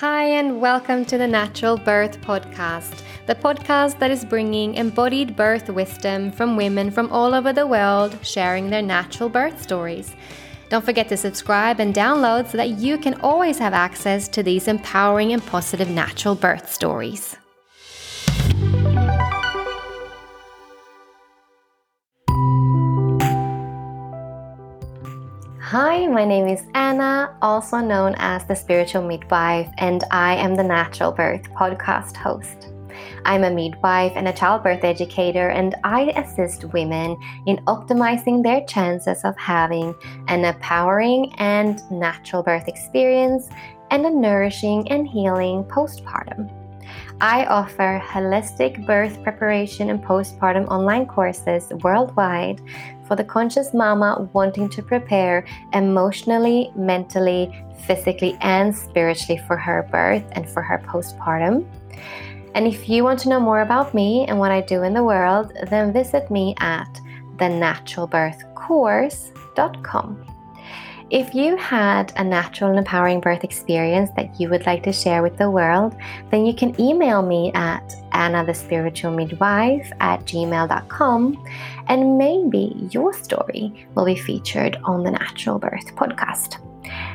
Hi, and welcome to the Natural Birth Podcast, the podcast that is bringing embodied birth wisdom from women from all over the world sharing their natural birth stories. Don't forget to subscribe and download so that you can always have access to these empowering and positive natural birth stories. Hi, my name is Anna, also known as the Spiritual Midwife, and I am the Natural Birth podcast host. I'm a midwife and a childbirth educator, and I assist women in optimizing their chances of having an empowering and natural birth experience and a nourishing and healing postpartum. I offer holistic birth preparation and postpartum online courses worldwide for the conscious mama wanting to prepare emotionally, mentally, physically, and spiritually for her birth and for her postpartum. And if you want to know more about me and what I do in the world, then visit me at thenaturalbirthcourse.com. If you had a natural and empowering birth experience that you would like to share with the world, then you can email me at annathespiritualmidwife at gmail.com and maybe your story will be featured on the Natural Birth podcast.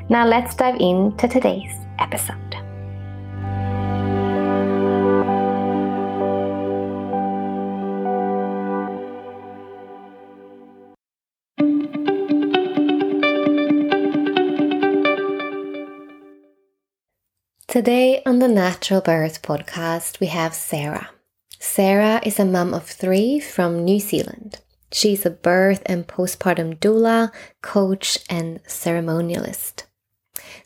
Now let's dive into today's episode. Today on the Natural Birth podcast, we have Sarah. Sarah is a mum of three from New Zealand. She's a birth and postpartum doula, coach, and ceremonialist.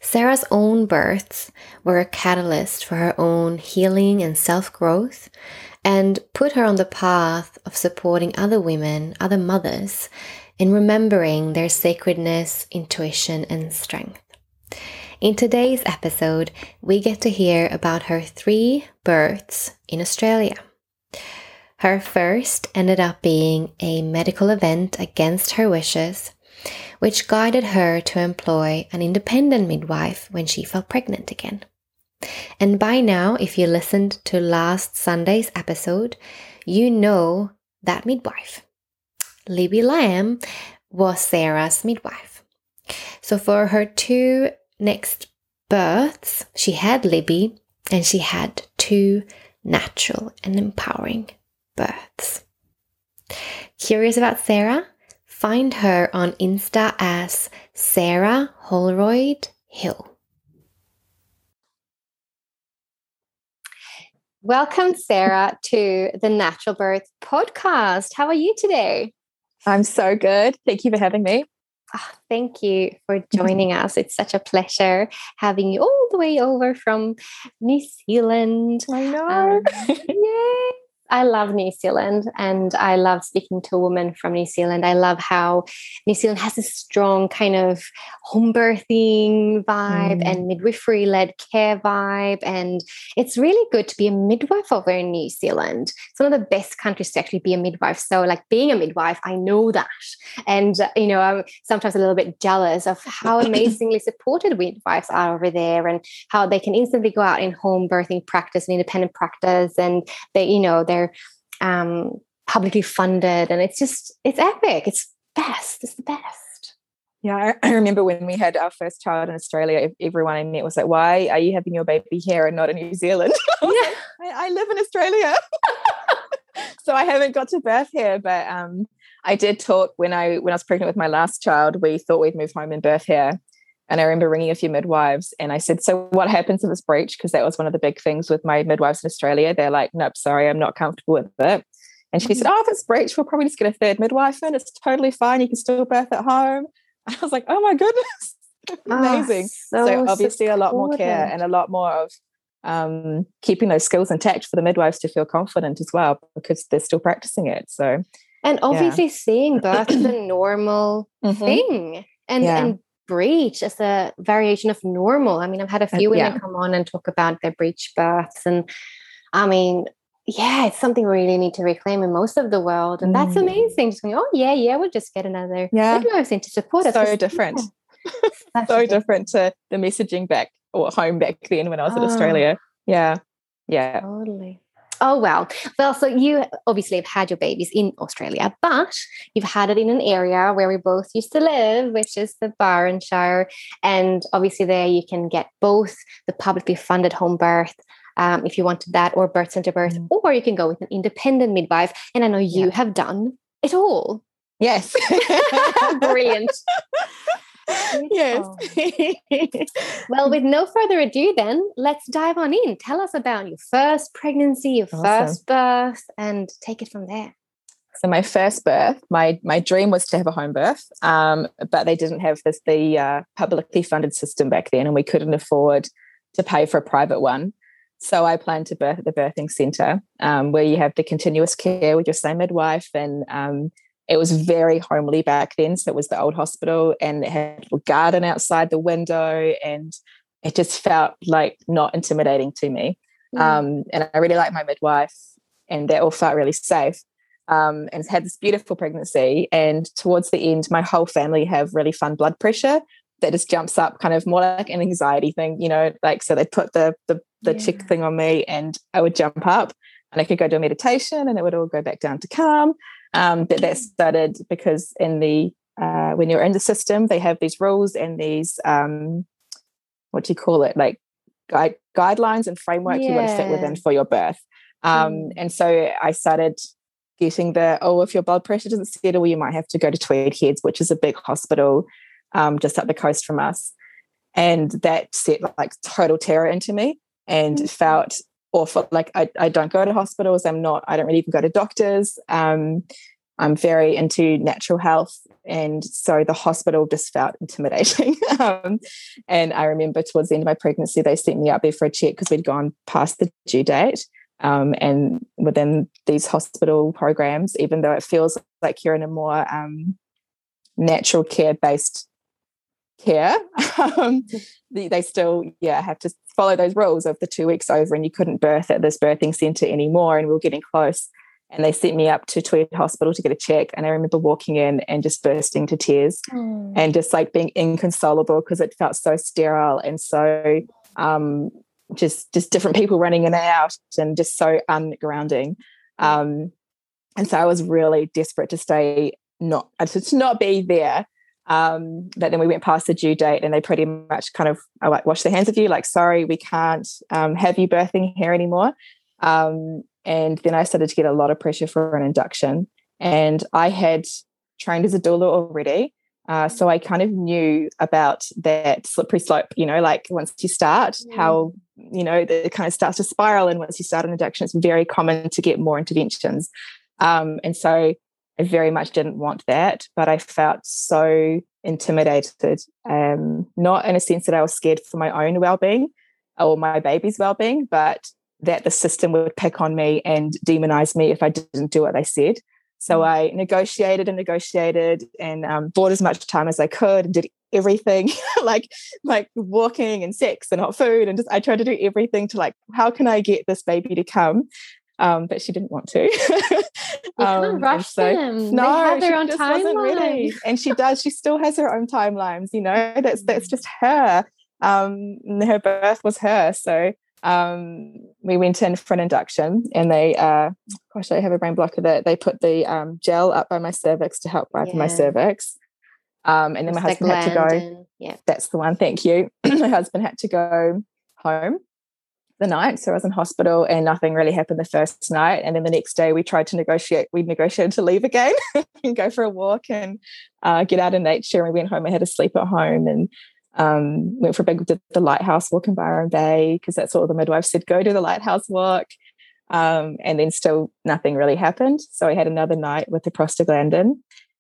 Sarah's own births were a catalyst for her own healing and self growth and put her on the path of supporting other women, other mothers, in remembering their sacredness, intuition, and strength. In today's episode, we get to hear about her three births in Australia. Her first ended up being a medical event against her wishes, which guided her to employ an independent midwife when she fell pregnant again. And by now, if you listened to last Sunday's episode, you know that midwife. Libby Lamb was Sarah's midwife. So for her two next births, she had Libby and she had two natural and empowering births. Curious about Sarah? Find her on Insta as Sarah Holroyd Hill. Welcome, Sarah, to the Natural Birth podcast. How are you today? I'm so good. Thank you for having me. Oh, thank you for joining us. It's such a pleasure having you all the way over from New Zealand. I know. Um, yay. I love New Zealand and I love speaking to a woman from New Zealand. I love how New Zealand has a strong kind of home birthing vibe mm. and midwifery led care vibe. And it's really good to be a midwife over in New Zealand. It's one of the best countries to actually be a midwife. So, like being a midwife, I know that. And, you know, I'm sometimes a little bit jealous of how amazingly supported midwives are over there and how they can instantly go out in home birthing practice and independent practice. And they, you know, they're they're um, publicly funded, and it's just it's epic. It's best. It's the best. Yeah, I remember when we had our first child in Australia, everyone I met was like, Why are you having your baby here and not in New Zealand? I, yeah. like, I, I, live in Australia. so I haven't got to birth here. But um, I did talk when I when I was pregnant with my last child, we thought we'd move home and birth here. And I remember ringing a few midwives and I said, So what happens if it's breech? Because that was one of the big things with my midwives in Australia. They're like, Nope, sorry, I'm not comfortable with it. And she said, mm-hmm. Oh, if it's breech, we'll probably just get a third midwife in. It's totally fine. You can still birth at home. I was like, Oh my goodness. Amazing. Oh, so, so, obviously supportive. a lot more care and a lot more of um, keeping those skills intact for the midwives to feel confident as well because they're still practicing it. So, and obviously, yeah. seeing birth as a normal mm-hmm. thing and yeah. and breech as a variation of normal. I mean, I've had a few uh, women come on and talk about their breech births, and I mean, yeah, it's something we really need to reclaim in most of the world, and mm. that's amazing. Just going, oh yeah, yeah, we'll just get another yeah. midwives in to support us. So different. so different to the messaging back or home back then when I was oh. in Australia. Yeah. Yeah. Totally. Oh, well. Well, so you obviously have had your babies in Australia, but you've had it in an area where we both used to live, which is the Byron Shire. And obviously, there you can get both the publicly funded home birth um, if you wanted that, or birth center birth, mm. or you can go with an independent midwife. And I know you yeah. have done it all. Yes. Brilliant. yes. well, with no further ado, then let's dive on in. Tell us about your first pregnancy, your awesome. first birth, and take it from there. So my first birth, my my dream was to have a home birth, um, but they didn't have this the uh, publicly funded system back then, and we couldn't afford to pay for a private one. So I planned to birth at the birthing centre, um, where you have the continuous care with your same midwife and um, it was very homely back then. So it was the old hospital and it had a garden outside the window and it just felt like not intimidating to me. Mm. Um, and I really liked my midwife and they all felt really safe. Um, and had this beautiful pregnancy. And towards the end, my whole family have really fun blood pressure that just jumps up, kind of more like an anxiety thing, you know. Like so, they put the the, the yeah. check thing on me, and I would jump up, and I could go do a meditation, and it would all go back down to calm. Um, but that started because in the uh, when you're in the system, they have these rules and these um, what do you call it, like guide, guidelines and framework yeah. you want to fit within for your birth. Um, mm. And so I started getting the oh, if your blood pressure doesn't settle, you might have to go to Tweed Heads, which is a big hospital um, just up the coast from us. And that set like total terror into me and mm. felt awful. Like I, I don't go to hospitals. I'm not, I don't really even go to doctors. Um, I'm very into natural health. And so the hospital just felt intimidating. um, and I remember towards the end of my pregnancy, they sent me up there for a check because we'd gone past the due date. Um, and within these hospital programs, even though it feels like you're in a more um, natural care based care, um, they still yeah have to follow those rules of the two weeks over and you couldn't birth at this birthing centre anymore and we were getting close. And they sent me up to Tweed Hospital to get a check and I remember walking in and just bursting to tears mm. and just like being inconsolable because it felt so sterile and so um, just just different people running in and out and just so ungrounding. Um, and so I was really desperate to stay not to not be there um, but then we went past the due date and they pretty much kind of like wash their hands of you, like, sorry, we can't um, have you birthing here anymore. Um, and then I started to get a lot of pressure for an induction. And I had trained as a doula already. Uh, so I kind of knew about that slippery slope, you know, like once you start, mm. how, you know, it kind of starts to spiral. And once you start an induction, it's very common to get more interventions. Um, and so I very much didn't want that, but I felt so intimidated, um, not in a sense that I was scared for my own well being or my baby's well being, but that the system would pick on me and demonize me if I didn't do what they said. So mm. I negotiated and negotiated and um, bought as much time as I could and did everything like like walking and sex and hot food and just I tried to do everything to like how can I get this baby to come um, but she didn't want to. you um, can't rush so, them. No, they have their own timeline. Really. And she does. She still has her own timelines. You know, that's that's mm. just her. Um, her birth was her. So um, we went in for an induction, and they, uh, gosh, I have a brain blocker that they put the um, gel up by my cervix to help ripen yeah. my cervix. Um, and then my husband had to go. Yeah, that's the one. Thank you. my husband had to go home the night. So I was in hospital and nothing really happened the first night. And then the next day we tried to negotiate, we negotiated to leave again and go for a walk and uh, get out in nature. And we went home, I had to sleep at home and um, went for a big did the lighthouse walk in Byron Bay because that's what the midwife said, go do the lighthouse walk. Um, and then still nothing really happened. So I had another night with the prostaglandin.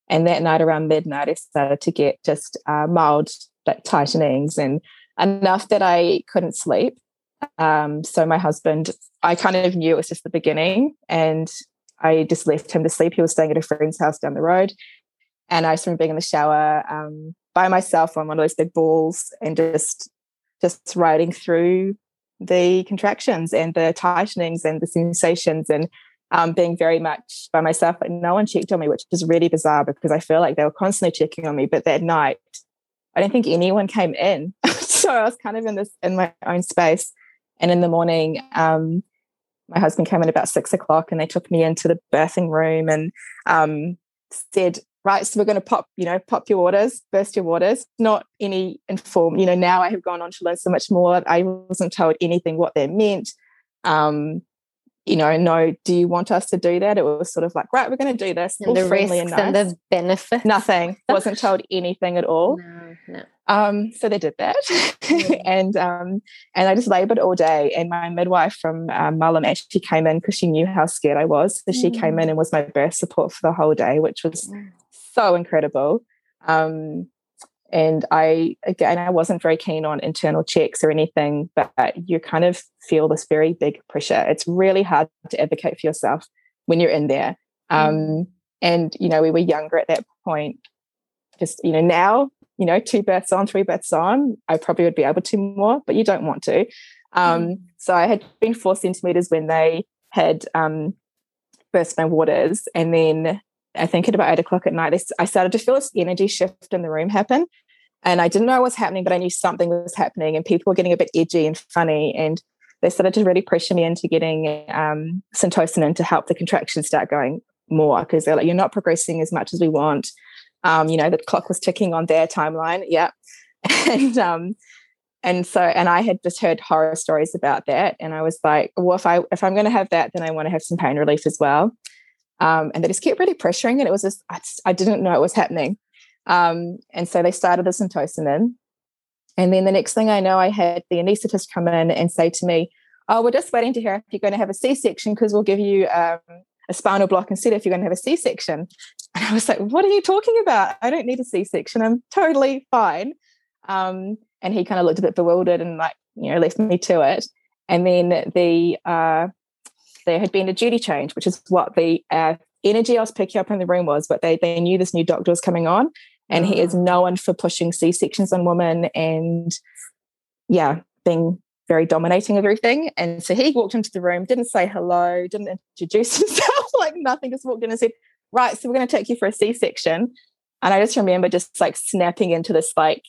And that night around midnight, I started to get just uh, mild like tightenings and enough that I couldn't sleep Um, so my husband, I kind of knew it was just the beginning, and I just left him to sleep. He was staying at a friend's house down the road, and I just remember being in the shower um, by myself on one of those big balls and just just riding through the contractions and the tightenings and the sensations and um, being very much by myself. But no one checked on me, which is really bizarre because I feel like they were constantly checking on me. But that night, I don't think anyone came in, so I was kind of in this in my own space. And in the morning, um, my husband came in about six o'clock, and they took me into the birthing room and um, said, right so we're going to pop you know pop your waters burst your waters not any informed, you know now i have gone on to learn so much more. I wasn't told anything what they meant. Um you know no do you want us to do that? It was sort of like right we're going to do this. And the risks and, nice. and the benefits. Nothing. Wasn't told anything at all. No, no. Um, so they did that, and um, and I just laboured all day. And my midwife from um, Mullum actually came in because she knew how scared I was. So she came in mm. and was my birth support for the whole day, which was so incredible. Um, and I, again, I wasn't very keen on internal checks or anything, but you kind of feel this very big pressure. It's really hard to advocate for yourself when you're in there. Um, mm. And, you know, we were younger at that point. Just, you know, now, you know, two births on, three births on, I probably would be able to more, but you don't want to. Um, mm. So I had been four centimeters when they had um, burst my waters. And then I think at about eight o'clock at night, I started to feel this energy shift in the room happen. And I didn't know what was happening, but I knew something was happening and people were getting a bit edgy and funny. And they started to really pressure me into getting um, Syntocinon to help the contractions start going more because they're like, you're not progressing as much as we want. Um, you know, the clock was ticking on their timeline. Yeah. And, um, and so, and I had just heard horror stories about that. And I was like, well, if I, if I'm going to have that, then I want to have some pain relief as well. Um, and they just kept really pressuring and it was just I, just, I didn't know it was happening um, and so they started the syntocinon and then the next thing i know i had the anaesthetist come in and say to me oh we're just waiting to hear if you're going to have a c-section because we'll give you um, a spinal block instead if you're going to have a c-section and i was like what are you talking about i don't need a c-section i'm totally fine um, and he kind of looked a bit bewildered and like you know left me to it and then the uh, there had been a duty change, which is what the uh, energy I was picking up in the room was. But they they knew this new doctor was coming on, and he is ah. known for pushing C sections on women and yeah, being very dominating of everything. And so he walked into the room, didn't say hello, didn't introduce himself, like nothing, just walked in and said, Right, so we're going to take you for a C section. And I just remember just like snapping into this, like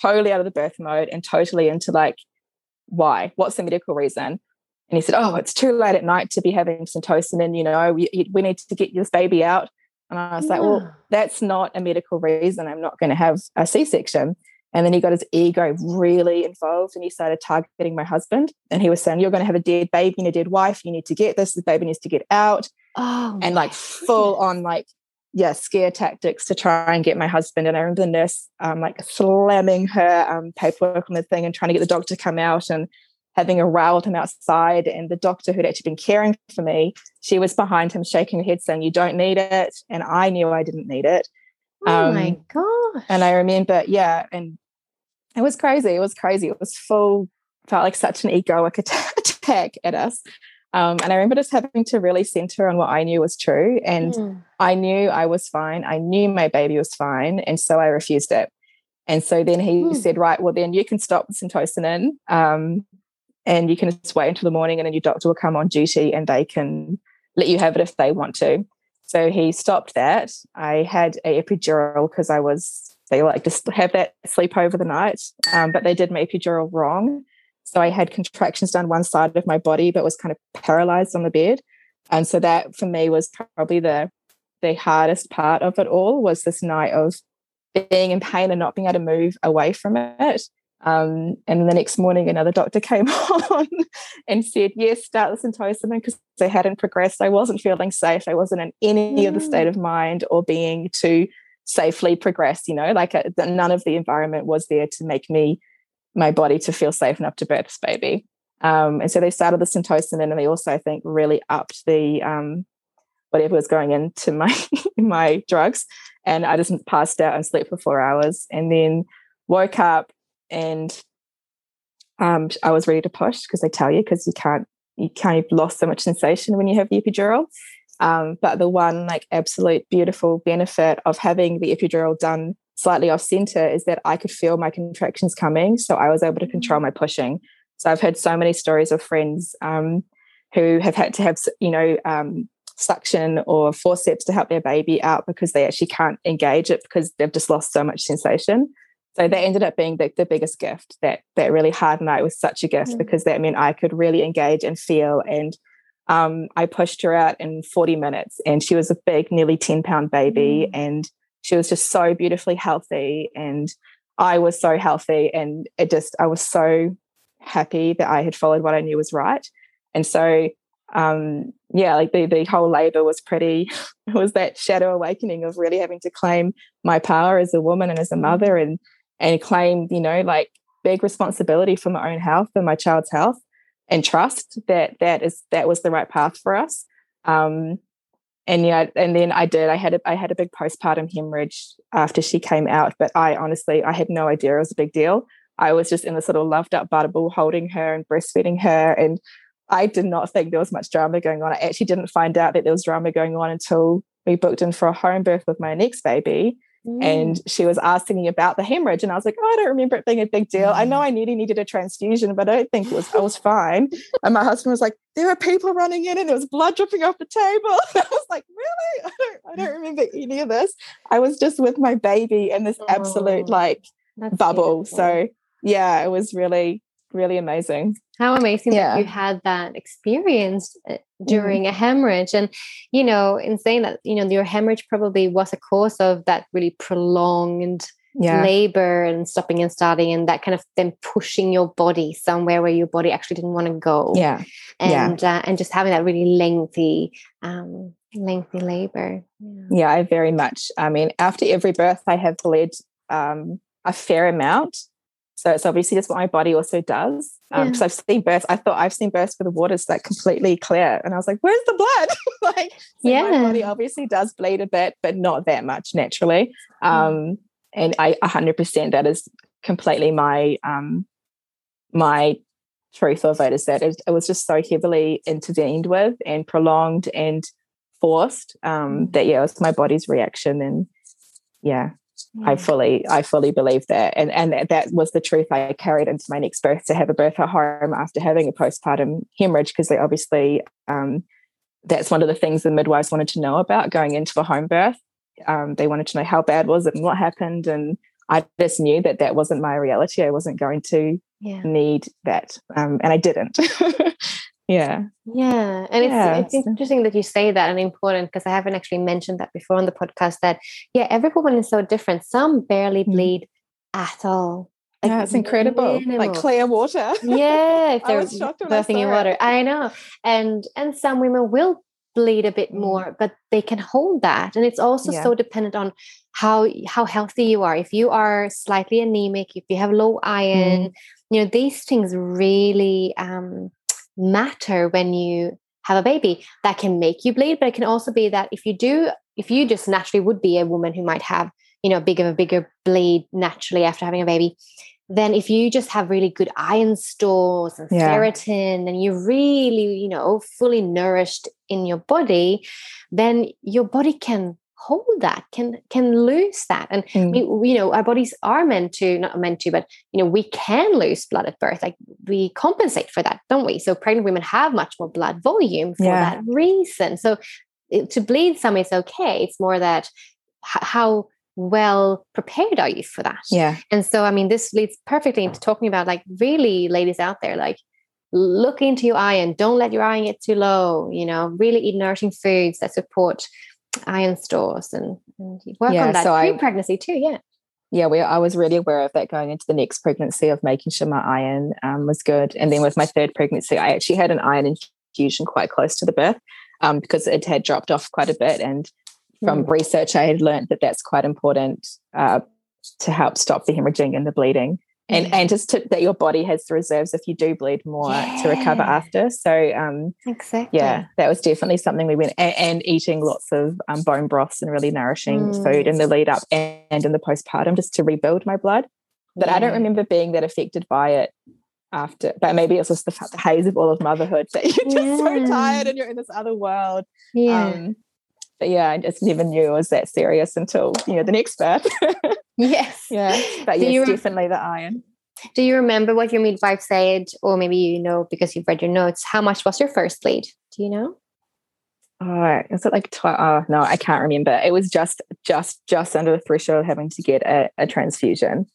totally out of the birth mode and totally into like, why? What's the medical reason? And he said, Oh, it's too late at night to be having Syntocinon. You know, we, we need to get this baby out. And I was yeah. like, Well, that's not a medical reason. I'm not going to have a C section. And then he got his ego really involved and he started targeting my husband. And he was saying, You're going to have a dead baby and a dead wife. You need to get this. The baby needs to get out. Oh, and like full on, like, yeah, scare tactics to try and get my husband. And I remember the nurse um, like slamming her um, paperwork on the thing and trying to get the doctor to come out. And having a row with him outside. And the doctor who'd actually been caring for me, she was behind him shaking her head saying, You don't need it. And I knew I didn't need it. Oh um, my gosh. And I remember, yeah, and it was crazy. It was crazy. It was full, felt like such an egoic attack at us. Um, and I remember just having to really center on what I knew was true. And mm. I knew I was fine. I knew my baby was fine. And so I refused it. And so then he mm. said, right, well, then you can stop the Syntocinon. Um, and you can just wait until the morning and then your doctor will come on duty and they can let you have it if they want to. So he stopped that. I had a epidural because I was they like just have that sleep over the night, um, but they did my epidural wrong. So I had contractions down one side of my body, but was kind of paralyzed on the bed. And so that for me was probably the the hardest part of it all was this night of being in pain and not being able to move away from it. Um, and the next morning, another doctor came on and said, Yes, start the syntocinon because I hadn't progressed. I wasn't feeling safe. I wasn't in any mm. of the state of mind or being to safely progress. You know, like a, uh, none of the environment was there to make me, my body to feel safe enough to birth this baby. Um, and so they started the syntocinon and they also, I think, really upped the um, whatever was going into my my drugs. And I just passed out and slept for four hours and then woke up and um, I was ready to push because they tell you because you can't you kind of lost so much sensation when you have the epidural. Um, but the one like absolute beautiful benefit of having the epidural done slightly off center is that I could feel my contractions coming, so I was able to control my pushing. So I've heard so many stories of friends um, who have had to have you know um, suction or forceps to help their baby out because they actually can't engage it because they've just lost so much sensation. So that ended up being the, the biggest gift. That that really hard night was such a gift mm. because that meant I could really engage and feel. And um, I pushed her out in 40 minutes, and she was a big, nearly 10 pound baby, mm. and she was just so beautifully healthy, and I was so healthy, and it just I was so happy that I had followed what I knew was right. And so um, yeah, like the the whole labor was pretty. It was that shadow awakening of really having to claim my power as a woman and as a mm. mother, and and claim you know like big responsibility for my own health and my child's health, and trust that that is that was the right path for us. Um, and yeah, and then I did. I had a I had a big postpartum hemorrhage after she came out, but I honestly I had no idea it was a big deal. I was just in sort of loved up butterball holding her and breastfeeding her and I did not think there was much drama going on. I actually didn't find out that there was drama going on until we booked in for a home birth with my next baby. Mm. And she was asking me about the hemorrhage, and I was like, "Oh, I don't remember it being a big deal. I know mm. I nearly needed a transfusion, but I don't think it was. I was fine." And my husband was like, "There were people running in, and there was blood dripping off the table." And I was like, "Really? I don't. I don't remember any of this. I was just with my baby in this oh, absolute like bubble." Beautiful. So yeah, it was really really amazing. How amazing yeah. that you had that experience uh, mm-hmm. during mm-hmm. a hemorrhage. And, you know, in saying that, you know, your hemorrhage probably was a cause of that really prolonged yeah. labor and stopping and starting and that kind of then pushing your body somewhere where your body actually didn't want to go. Yeah. And, yeah. Uh, and just having that really lengthy, um, lengthy labor. Yeah. yeah, I very much. I mean, after every birth, I have bled um, a fair amount so it's obviously just what my body also does. Um, yeah. So I've seen births. I thought I've seen births where the water's like completely clear, and I was like, "Where's the blood?" like, so yeah, my body obviously does bleed a bit, but not that much naturally. Um, and I 100% that is completely my um, my truth of it is that it, it was just so heavily intervened with and prolonged and forced um, mm. that yeah, it was my body's reaction and yeah I fully, I fully believe that, and and that was the truth I carried into my next birth to have a birth at home after having a postpartum hemorrhage because they obviously um, that's one of the things the midwives wanted to know about going into the home birth. Um, they wanted to know how bad was it and what happened, and I just knew that that wasn't my reality. I wasn't going to yeah. need that, um, and I didn't. yeah yeah and yeah. It's, it's interesting that you say that and important because i haven't actually mentioned that before on the podcast that yeah every woman is so different some barely mm. bleed mm. at all like yeah, it's incredible minimal. like clear water yeah if they're birthing in water i know and and some women will bleed a bit mm. more but they can hold that and it's also yeah. so dependent on how how healthy you are if you are slightly anemic if you have low iron mm. you know these things really um matter when you have a baby that can make you bleed but it can also be that if you do if you just naturally would be a woman who might have you know big of a bigger bleed naturally after having a baby then if you just have really good iron stores and yeah. ferritin and you're really you know fully nourished in your body then your body can hold that can can lose that. And mm. we, you know our bodies are meant to not meant to but you know we can lose blood at birth. Like we compensate for that don't we? So pregnant women have much more blood volume for yeah. that reason. So to bleed some is okay. It's more that how well prepared are you for that? Yeah. And so i mean this leads perfectly into talking about like really ladies out there like look into your iron don't let your iron get too low you know really eat nourishing foods that support iron stores and, and work yeah, on that so pre-pregnancy too yeah. Yeah we, i was really aware of that going into the next pregnancy of making sure my iron um, was good. And then with my third pregnancy i actually had an iron infusion quite close to the birth um, because it had dropped off quite a bit. And from mm. research i had learned that that's quite important uh, to help stop the hemorrhaging and the bleeding and yeah. and just to, that your body has the reserves if you do bleed more yeah. to recover after so um exactly yeah that was definitely something we went and, and eating lots of um, bone broths and really nourishing mm. food in the lead up and, and in the postpartum just to rebuild my blood but yeah. i don't remember being that affected by it after, but maybe it's just the, the haze of all of motherhood that you're just so tired and you're in this other world. Yeah. Um, but yeah, I just never knew it was that serious until you know the next birth. yes. yeah, but Do yes, definitely the iron. Do you remember what your midwife said, or maybe you know because you've read your notes? How much was your first bleed? Do you know? Oh, is it like 12? oh uh, no, I can't remember. It was just just just under the threshold of having to get a, a transfusion.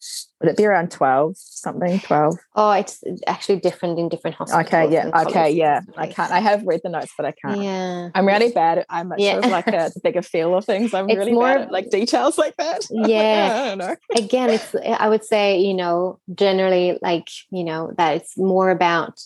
Would it be around twelve something? Twelve? Oh, it's actually different in different hospitals. Okay, yeah, okay, yeah. I can't. I have read the notes, but I can't. Yeah. I'm really bad. At, I'm much Yeah. sort of like a bigger feel of things. I'm It's really more- bad at like details like that. Like, Yeah. "Oh, I don't know. Again, it's I would say, you know, generally like, you know, that it's more about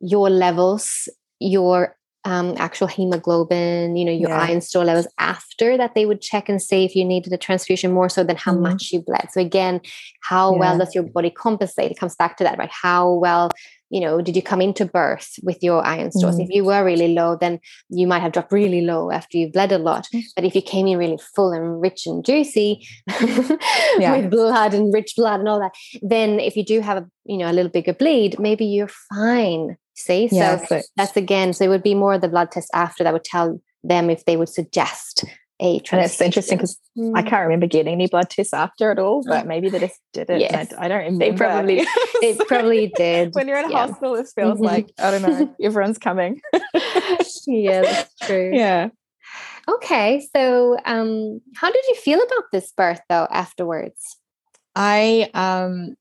your levels, your um, actual hemoglobin, you know, your Yeah. iron store levels after that they would check and see if you needed a transfusion more so than how Mhm. much you bled. So again, how well does your body compensate? It comes back to that, right? How well, you know, did you come into birth with your iron stores? Mhm. If you were really low, then you might have dropped really low after you bled a lot. Mm. But if you came in really full and rich and juicy Yeah. with blood and rich blood and all that, then if you do have a you know a little bigger bleed, maybe you're fine. See, Yeah, so so- that's again. So it would be more of the blood test after that would tell them if they would suggest a And it's interesting because I Mm. can't remember getting any blood tests after at all, but maybe they just did it. Yes. I, I don't remember. They probably- It probably did. when you're in a yeah. hospital, it feels Mhm. like I don't know. Everyone's coming. yeah, that's true. yeah. Okay, so um, how did you feel about this birth though afterwards? I um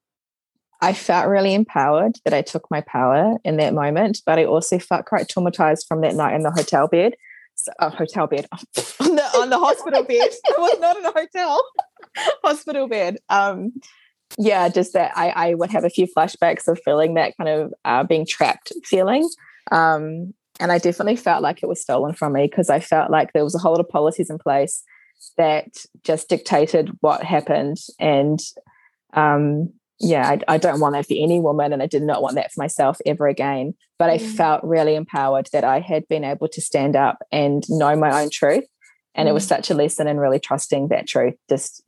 I felt really empowered that I took my power in that moment, but I also felt quite traumatized from that night in the hotel bed. Uh, hotel bed on the on the hospital bed. I was not in a hotel. hospital bed. Um, yeah, just that I I would have a few flashbacks of feeling that kind of uh, being trapped feeling. Um, and I definitely felt like it was stolen from me because I felt like there was a whole lot of policies in place that just dictated what happened and um yeah I, I don't want that for any woman and i did not want that for myself ever again. But i Mm. felt really empowered that i had been able to stand up and know my own truth. And it was Mm. such a lesson in really trusting that truth just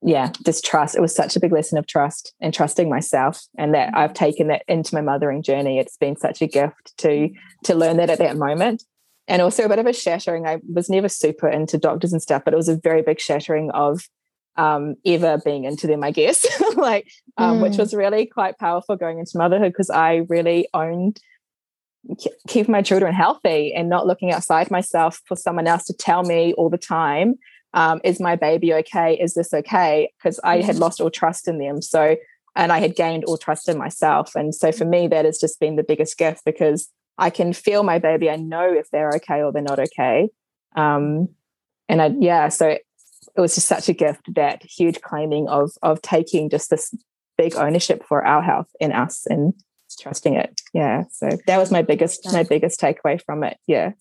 yeah just trust. It was such a big lesson of trust and trusting myself and that i've taken that into my mothering journey. It's been such a gift to to learn that at that moment. And also a bit of a shattering. I was never super into doctors and stuff but it was a very big shattering of um, ever being into them, I guess, like, um, which Mm. was really quite powerful going into motherhood because I really owned ke- keeping my children healthy and not looking outside myself for someone else to tell me all the time, um, is my baby okay? Is this okay? Because I had Mhm. lost all trust in them. So, and I had gained all trust in myself. And so for me, that has just been the biggest gift because I can feel my baby. I know if they're okay or they're not okay. Um, and I, yeah, so it was just such a gift that huge claiming of of taking just this big ownership for our health in us and trusting it yeah so that was my biggest my biggest takeaway from it yeah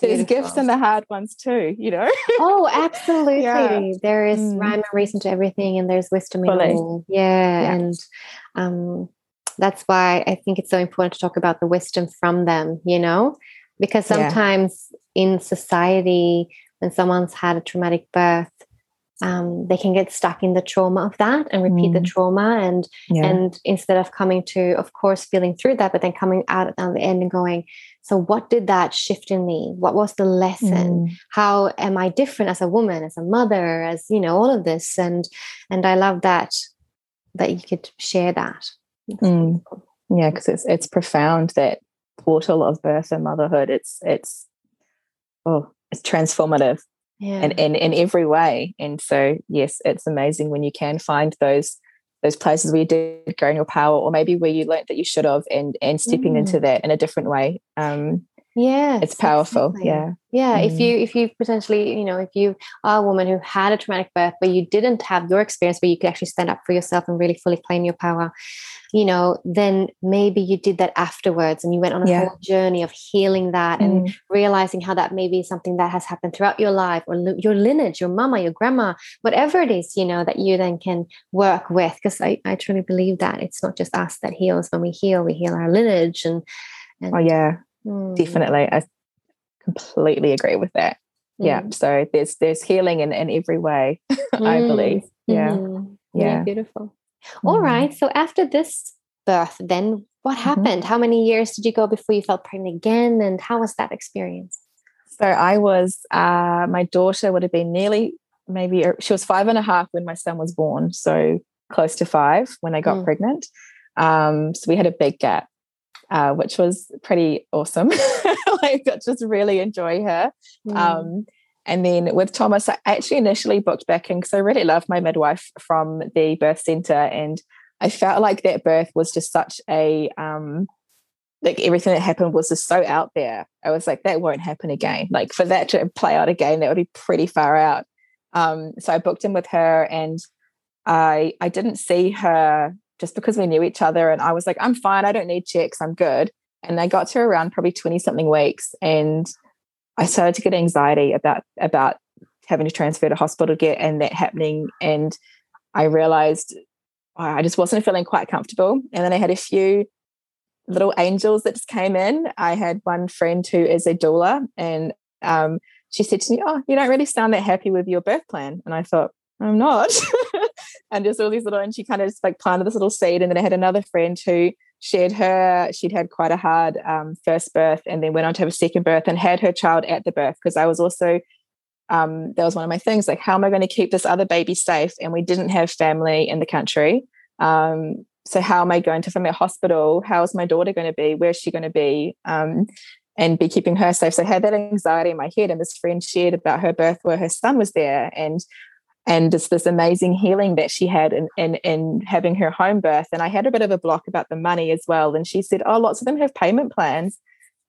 so there's gifts and the hard ones too you know Oh, absolutely. Yeah. There is Mm. rhyme and reason to everything, and there's wisdom in all. Yeah, Yeah. and um, that's why I think it's so important to talk about the wisdom from them. You know, because Yeah. sometimes in society, when someone's had a traumatic birth, um, they can get stuck in the trauma of that and repeat the Mm. trauma and yeah. and instead of coming to of course feeling through that but then coming out at the end and going so what did that shift in me? What was the lesson? Mm. how am i different as a woman as a mother as you know all of this? And and i love that that you could share that. Mm. yeah because it's it's profound that portal of birth and motherhood. It's it's oh it's transformative yeah and in, in every way. And so, yes, it's amazing when you can find those those places where you did go in your power, or maybe where you learned that you should have, and and stepping into that in a different way. Um, yeah it's powerful. Yeah, yeah if Mm. you if you potentially you know if you are a woman who had a traumatic birth but you didn't have your experience where you could actually stand up for yourself and really fully claim your power you know then maybe you did that afterwards and you went on a Yeah. whole journey of healing that and Mm. realizing how that may be something that has happened throughout your life or your lineage your mama your grandma whatever it is you know that you then can work with because I, I truly believe that it's not just us that heals when we heal we heal our lineage and, and oh yeah, Mm, definitely. I completely agree with that. Yeah. mm, So there's there's healing in in every way. I mm, believe. Yeah. Really Yeah. beautiful. All Mm. right. So after this birth, then what Mm-hmm. happened? How many years did you go before you felt pregnant again? And how was that experience? So I was, uh, my daughter would have been nearly, maybe uh, she was five and a half when my son was born. So close to five when I got Mm. pregnant. Um, so we had a big gap, uh, which was pretty awesome. I just really enjoy her. Mm. Um, and then with Thomas, I actually initially booked back in because I really loved my midwife from the birth center. And I felt like that birth was just such a, um, like everything that happened was just so out there. I was like, that won't happen again. Like for that to play out again, that would be pretty far out. Um, so I booked in with her and I I didn't see her just because we knew each other. And I was like, I'm fine. I don't need checks. I'm good. And I got to around probably 20 something weeks and I started to get anxiety about about having to transfer to hospital get and that happening. And I realized I just wasn't feeling quite comfortable. And then I had a few little angels that just came in. I had one friend who is a doula, and um, she said to me, "Oh, you don't really sound that happy with your birth plan." And I thought, "I'm not." and just all these little, and she kind of just like planted this little seed. And then I had another friend who shared her. She'd had quite a hard um, first birth, and then went on to have a second birth, and had her child at the birth because I was also. Um, that was one of my things like how am i going to keep this other baby safe and we didn't have family in the country um, so how am I going to from a hospital? How is my daughter going to be? Where's she going to be? Um, and be keeping her safe. So I had that anxiety in my head. And this friend shared about her birth where her son was there and and just this amazing healing that she had in, in, in having her home birth. And I had a bit of a block about the money as well. And she said, Oh, lots of them have payment plans.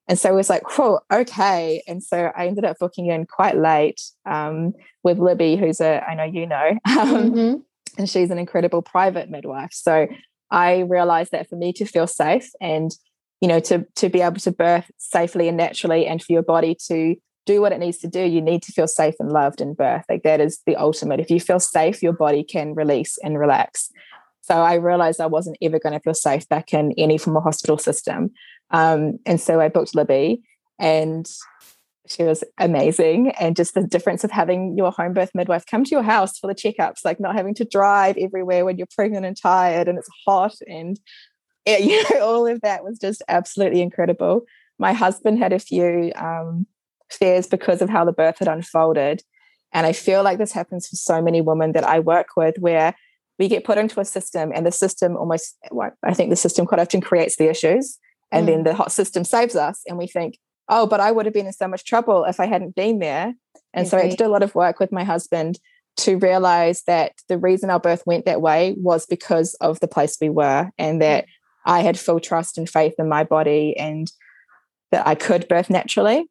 And so I was like, whoa, okay. And so I ended up booking in quite late um, with Libby, who's a, I know you know, um, Mhm. and she's an incredible private midwife. So I realized that for me to feel safe and you know to to be able to birth safely and naturally and for your body to do what it needs to do you need to feel safe and loved in birth. Like that is the ultimate. If you feel safe your body can release and relax. So i realized i wasn't ever going to feel safe back in any form of hospital system. Um, and so i booked libby and she was amazing. And just the difference of having your home birth midwife come to your house for the checkups like not having to drive everywhere when you're pregnant and tired and it's hot and yeah, you know all of that was just absolutely incredible. My husband had a few um, fears because of how the birth had unfolded and i feel like this happens for so many women that i work with where we get put into a system and the system almost well, i think the system quite often creates the issues and then mm. the hot system saves us and we think oh, but I would have been in so much trouble if I hadn't been there. And so I did a lot of work with my husband to realize that the reason our birth went that way was because of the place we were and mm. that I had full trust and faith in my body and that I could birth naturally.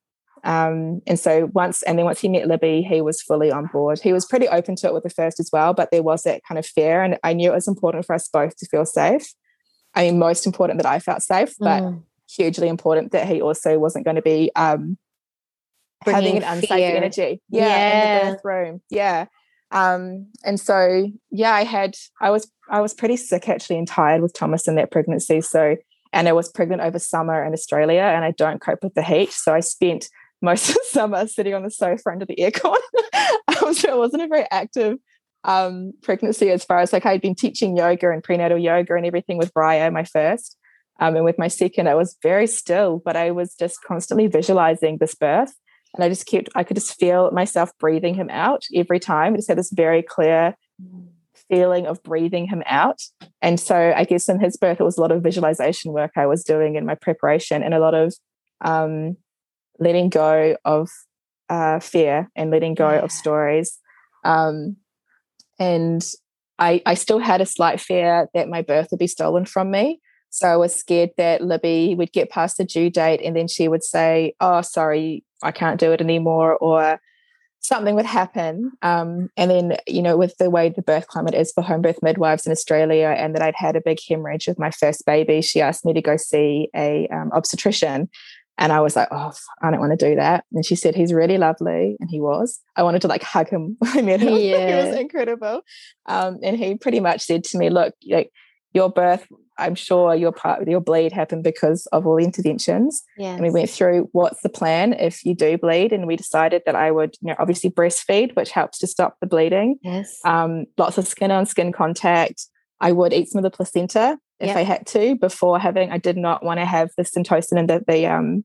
Um, and so once, and then once he met Libby, he was fully on board. He was pretty open to it with the first as well, but there was that kind of fear. And I knew it was important for us both to feel safe. I mean, most important that I felt safe, but Mm. hugely important that he also wasn't going to be um, having an unsafe fear. energy. Yeah, Yeah. in the birth room. Yeah. Um, and so yeah, I had I was I was pretty sick actually and tired with Thomas in that pregnancy. So and I was pregnant over summer in Australia and I don't cope with the heat. So I spent most of the summer sitting on the sofa under the aircon. um, so it wasn't a very active um, pregnancy as far as like I'd been teaching yoga and prenatal yoga and everything with Raya, my first. Um, and with my second, I was very still, but I was just constantly visualizing this birth. And I just kept, I could just feel myself breathing him out every time. I just had this very clear feeling of breathing him out. And so I guess in his birth, it was a lot of visualization work I was doing in my preparation and a lot of um, letting go of uh, fear and letting go Yeah. of stories. Um, and I, I still had a slight fear that my birth would be stolen from me. So I was scared that Libby would get past the due date and then she would say, Oh, sorry, I can't do it anymore, or something would happen. Um, and then, you know, with the way the birth climate is for home birth midwives in Australia, and that I'd had a big hemorrhage with my first baby, she asked me to go see a um, obstetrician. And I was like, oh, I don't want to do that. And she said, he's really lovely. And he was. I wanted to like hug him when I met him. he Yeah. was incredible. Um, and he pretty much said to me, look, like your birth, I'm sure your part your bleed happened because of all the interventions. Yes. And we went through what's the plan if you do bleed. And we decided that I would, you know, obviously breastfeed, which helps to stop the bleeding. Yes. Um, lots of skin on skin contact. I would eat some of the placenta if Yep. I had to before having. I did not want to have the syntocin and the, the um,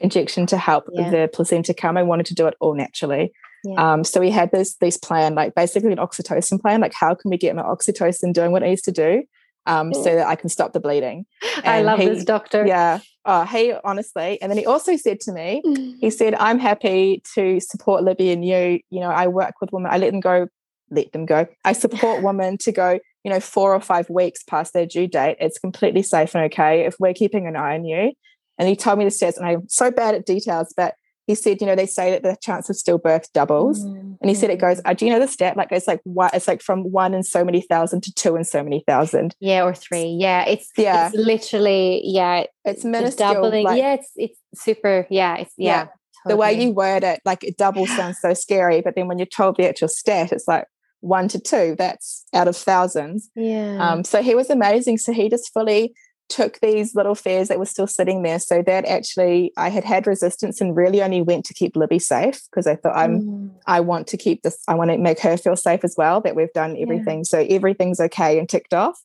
injection to help Yeah. the placenta come. I wanted to do it all naturally. Yeah. Um, so we had this this plan, like basically an oxytocin plan, like how can we get my oxytocin doing what it needs to do, um, so that I can stop the bleeding. I love he- this doctor. Yeah. Oh, he honestly, and then he also said to me, Mm. he said, "I'm happy to support Libby and you. You know, I work with women. I let them go, let them go. I support women to go. You know, four or five weeks past their due date. It's completely safe and okay if we're keeping an eye on you." And he told me the stats, and I'm so bad at details, but he said, you know, they say that the chance of stillbirth doubles. Mm. And he said it goes, uh, do you know the stat? Like it's like what it's like from one in so many thousand to two in so many thousand. Yeah, or three. Yeah, it's Yeah. it's literally yeah, It's minuscule. doubling. like- yeah, it's it's super. Yeah, it's yeah. Yeah. the way you word it, like it double sounds so scary, but then when you're told the actual stat, it's like one to two. That's out of thousands. yeah. Um, so he was amazing. So he just fully took these little fears that were still sitting there. So that actually, I had had resistance and really only went to keep Libby safe because I thought I'm Mm. I want to keep this, I want to make her feel safe as well, that we've done everything. So everything's okay and ticked off.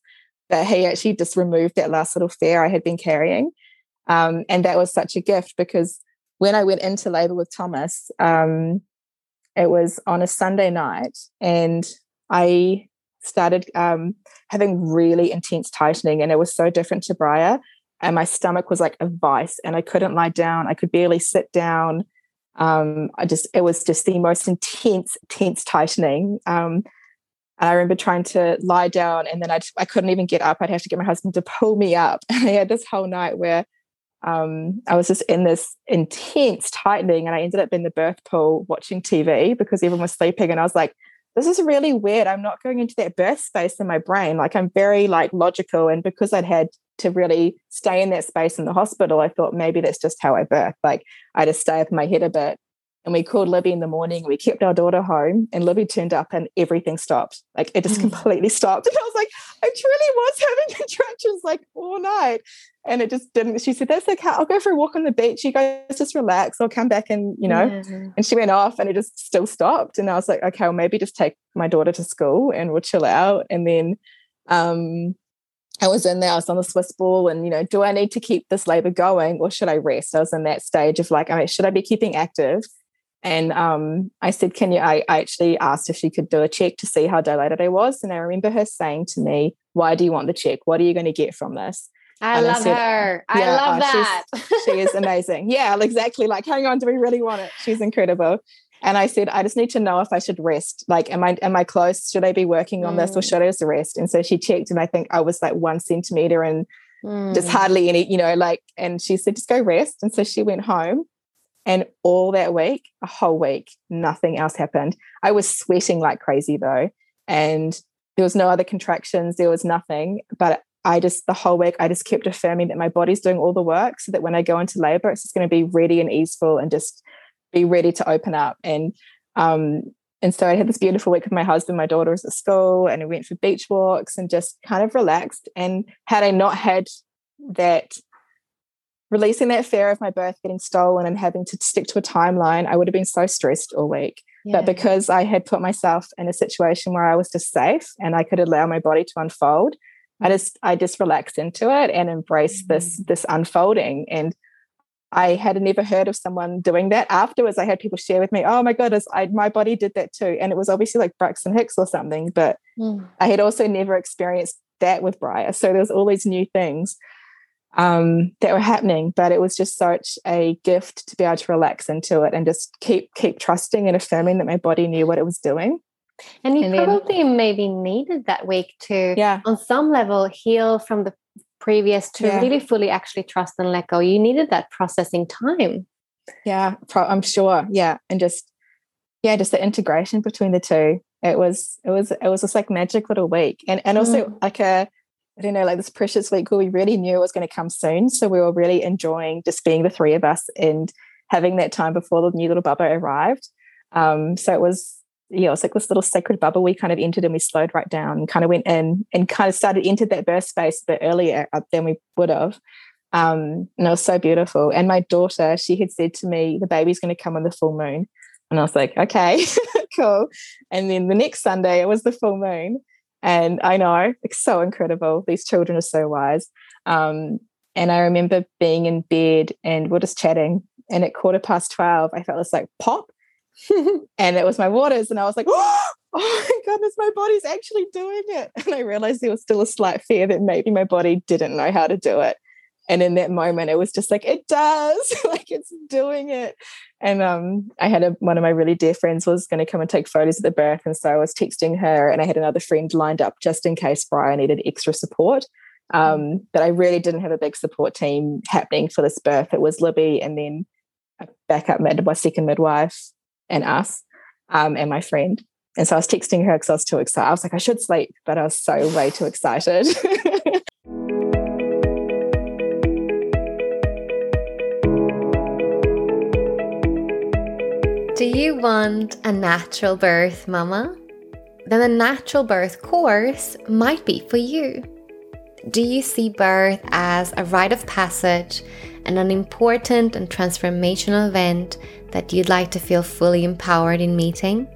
But he actually just removed that last little fear I had been carrying. Um, and that was such a gift because when I went into labor with Thomas, um, it was on a Sunday night and I started um, having really intense tightening and it was so different to Briar. And my stomach was like a vice and I couldn't lie down. I could barely sit down um, I just it was just the most intense, tense tightening. Um, and I remember trying to lie down, and then I I couldn't even get up. I'd have to get my husband to pull me up. And I had this whole night where um, I was just in this intense tightening, and I ended up in the birth pool watching TV because everyone was sleeping, and I was like. This is really weird. I'm not going into that birth space in my brain. Like I'm very like logical, and because I'd had to really stay in that space in the hospital, I thought maybe that's just how I birth. Like I just stay with my head a bit. And we called Libby in the morning. We kept our daughter home, and Libby turned up, and everything stopped. Like it just Mm. completely stopped. And I was like, I truly was having contractions like all night, and it just didn't. She said, "That's okay. I'll go for a walk on the beach. You guys just relax. I'll come back and you know." Yeah. And she went off, and it just still stopped. And I was like, okay, well, maybe just take my daughter to school, and we'll chill out. And then, um, I was in there, I was on the Swiss ball, and you know, do I need to keep this labor going or should I rest? I was in that stage of like, I mean, should I be keeping active? And um, I said, Can you? I, I actually asked if she could do a check to see how dilated I was. And I remember her saying to me, Why do you want the check? What are you going to get from this? I And I love said, her. I love oh, that. She is amazing. Yeah, exactly. Like, hang on, do we really want it? She's incredible. And I said, I just need to know if I should rest. Like, am I am I close? Should I be working on this or Mm. should I just rest? And so she checked, and I think I was like one centimeter and just Mm. hardly any, you know, like, and she said, just go rest. And so she went home. And all that week, a whole week, nothing else happened. I was sweating like crazy though. And there was no other contractions, there was nothing. But I just, the whole week, I just kept affirming that my body's doing all the work so that when I go into labor, it's just going to be ready and easeful and just be ready to open up. And, um, and so I had this beautiful week with my husband. My daughter was at school, and we went for beach walks and just kind of relaxed. And had I not had that releasing that fear of my birth getting stolen and having to stick to a timeline, I would have been so stressed all week. Yeah. But because I had put myself in a situation where I was just safe and I could allow my body to unfold, I just I just relaxed into it and embraced this this unfolding. And I had never heard of someone doing that. Afterwards, I had people share with me, "Oh my goodness, I, my body did that too," and it was obviously like Braxton Hicks or something. But Mm. I had also never experienced that with Briar. So there was all these new things um, that were happening, but it was just such a gift to be able to relax into it and just keep keep trusting and affirming that my body knew what it was doing. And you And then- probably maybe needed that week to, Yeah, on some level, heal from the previous to Yeah. really fully actually trust and let go. You needed that processing time. yeah, pro- I'm sure. Yeah, and just yeah, just the integration between the two. It was it was it was just like magic little week, and and also Mm. like a I don't know like this precious week where we really knew it was going to come soon, so we were really enjoying just being the three of us and having that time before the new little Bubba arrived. Um, so it was yeah, it was like this little sacred bubble we kind of entered and we slowed right down and kind of went in and kind of started into that birth space a bit earlier uh, than we would have. Um, and it was so beautiful. And my daughter, she had said to me, the baby's going to come on the full moon. And I was like, okay, cool. And then the next Sunday, it was the full moon. And I know it's so incredible. These children are so wise. Um, and I remember being in bed and we're just chatting. And at quarter past 12, I felt this like pop. and it was my waters. And I was like, oh my goodness, my body's actually doing it. And I realized there was still a slight fear that maybe my body didn't know how to do it and in that moment it was just like it does. Like it's doing it. And um, i had a, one of my really dear friends was going to come and take photos of the birth and so i was texting her and i had another friend lined up just in case Briar needed extra support. Um, mm. but i really didn't have a big support team happening for this birth. It was libby and then a backup midwife second midwife and us um, and my friend. And so i was texting her because i was too excited i was like i should sleep but i was so way too excited Do you want a natural birth, mama? Then the natural birth course might be for you. Do you see birth as a rite of passage and an important and transformational event that you'd like to feel fully empowered in meeting?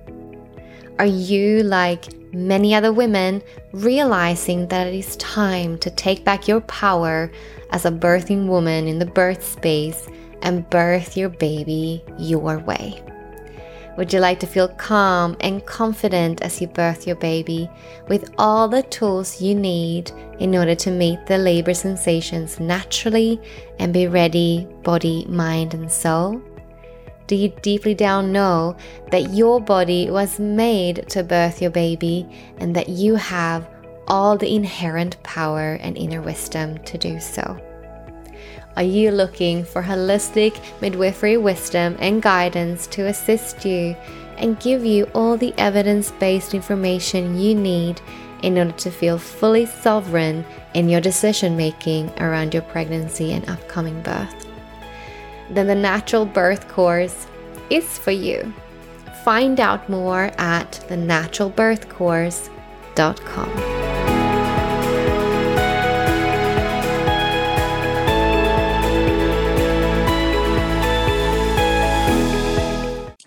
Are you, like many other women, realizing that it is time to take back your power as a birthing woman in the birth space and birth your baby your way? Would you like to feel calm and confident as you birth your baby with all the tools you need in order to meet the labor sensations naturally and be ready, body, mind, and soul? Do you deeply down know that your body was made to birth your baby and that you have all the inherent power and inner wisdom to do so? Are you looking for holistic midwifery wisdom and guidance to assist you and give you all the evidence based information you need in order to feel fully sovereign in your decision making around your pregnancy and upcoming birth? Then the Natural Birth Course is for you. Find out more at thenaturalbirthcourse.com.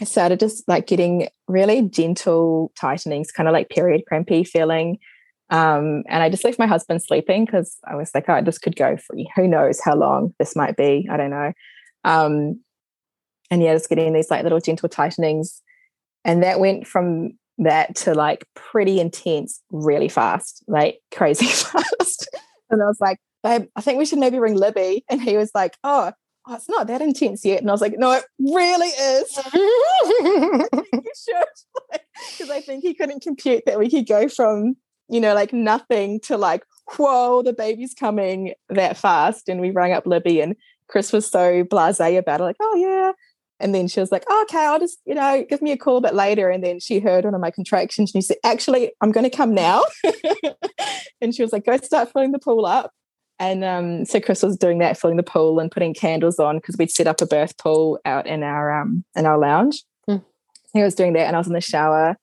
I started just like getting really gentle tightenings, kind of like period crampy feeling. Um, and I just left my husband sleeping because I was like, oh, this could go for who knows how long this might be. I don't know. Um, and yeah, just getting these like little gentle tightenings. And that went from that to like pretty intense, really fast, like crazy fast. and I was like, babe, I think we should maybe ring Libby. And he was like, oh, oh, it's not that intense yet. And I was like, no, it really is. Because I think he couldn't compute that we could go from, you know, like nothing to like, whoa, the baby's coming that fast. And we rang up Libby and Chris was so blase about it, like, oh, yeah. And then she was like, oh, okay, I'll just, you know, give me a call a bit later. And then she heard one of my contractions and she said, actually, I'm going to come now. and she was like, go start filling the pool up. And um, so Chris was doing that, filling the pool and putting candles on because we'd set up a birth pool out in our um, in our lounge. Mm. He was doing that, and I was in the shower.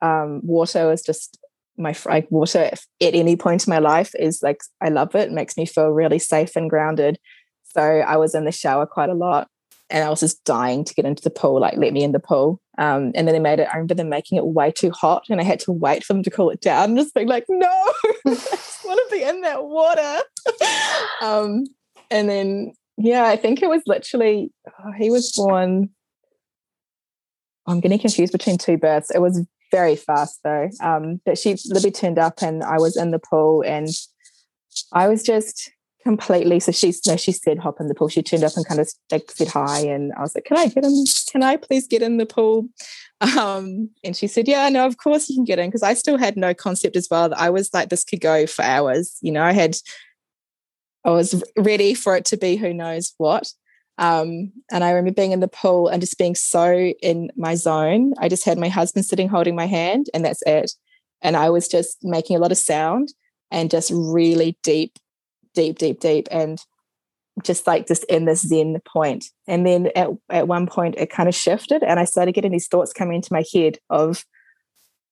Um, water was just my like water at any point in my life is like I love it. it. Makes me feel really safe and grounded. So I was in the shower quite a lot, and I was just dying to get into the pool. Like, let me in the pool. Um, and then they made it. I remember them making it way too hot, and I had to wait for them to cool it down. And just being like, no, I just want to be in that water. um, and then, yeah, I think it was literally oh, he was born. I'm getting confused between two births. It was very fast though. Um, but she Libby turned up, and I was in the pool, and I was just completely. So she, no, she said hop in the pool. She turned up and kind of like said hi, and I was like, "Can I get in? Can I please get in the pool?" Um, and she said, "Yeah, no, of course you can get in." Because I still had no concept as well. That I was like, this could go for hours. You know, I had, I was ready for it to be who knows what. Um, and I remember being in the pool and just being so in my zone. I just had my husband sitting holding my hand, and that's it. And I was just making a lot of sound and just really deep deep, deep, deep, and just like just in this zen point. And then at, at one point it kind of shifted and I started getting these thoughts coming into my head of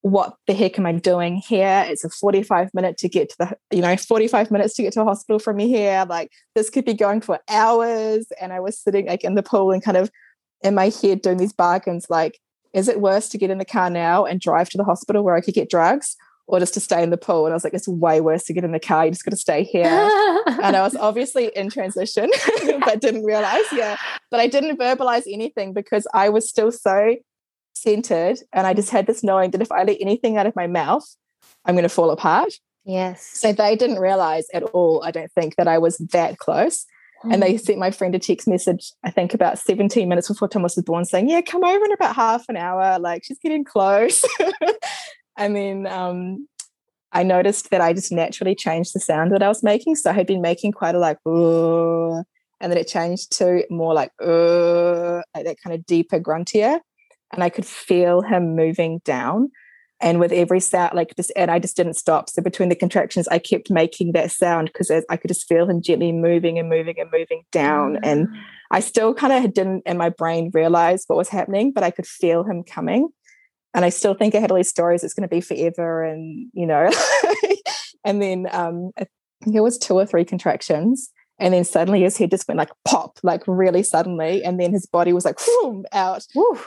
what the heck am I doing here? It's a 45 minute to get to the, you know, 45 minutes to get to a hospital from me here. Like this could be going for hours. And I was sitting like in the pool and kind of in my head doing these bargains like, is it worse to get in the car now and drive to the hospital where I could get drugs? Or just to stay in the pool. And I was like, it's way worse to get in the car. You just got to stay here. and I was obviously in transition, but didn't realize. Yeah. But I didn't verbalize anything because I was still so centered. And I just had this knowing that if I let anything out of my mouth, I'm going to fall apart. Yes. So they didn't realize at all, I don't think, that I was that close. And they hmm. sent my friend a text message, I think about 17 minutes before Thomas was born, saying, Yeah, come over in about half an hour. Like she's getting close. and mean, um, I noticed that I just naturally changed the sound that I was making. So I had been making quite a like, and then it changed to more like, like that kind of deeper, gruntier. And I could feel him moving down and with every sound like just and i just didn't stop so between the contractions i kept making that sound because i could just feel him gently moving and moving and moving down mm. and i still kind of didn't in my brain realize what was happening but i could feel him coming and i still think i had all these stories it's going to be forever and you know and then um i think it was two or three contractions and then suddenly his head just went like pop, like really suddenly. And then his body was like whoom, out.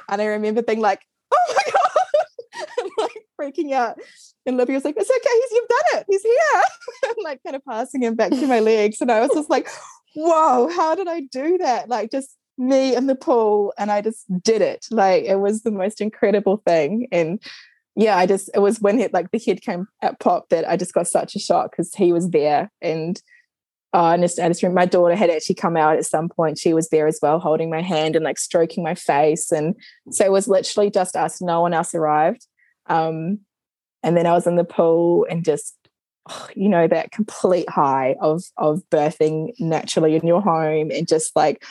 And I remember being like, oh my God, like freaking out. And Libby was like, it's okay, he's you've done it, he's here. and like kind of passing him back to my legs. And I was just like, whoa, how did I do that? Like just me in the pool and I just did it. Like it was the most incredible thing. And yeah, I just it was when it, like the head came at pop that I just got such a shock because he was there and uh, and just, I just remember my daughter had actually come out at some point. She was there as well, holding my hand and like stroking my face. And so it was literally just us. No one else arrived. Um, and then I was in the pool and just, oh, you know, that complete high of of birthing naturally in your home and just like,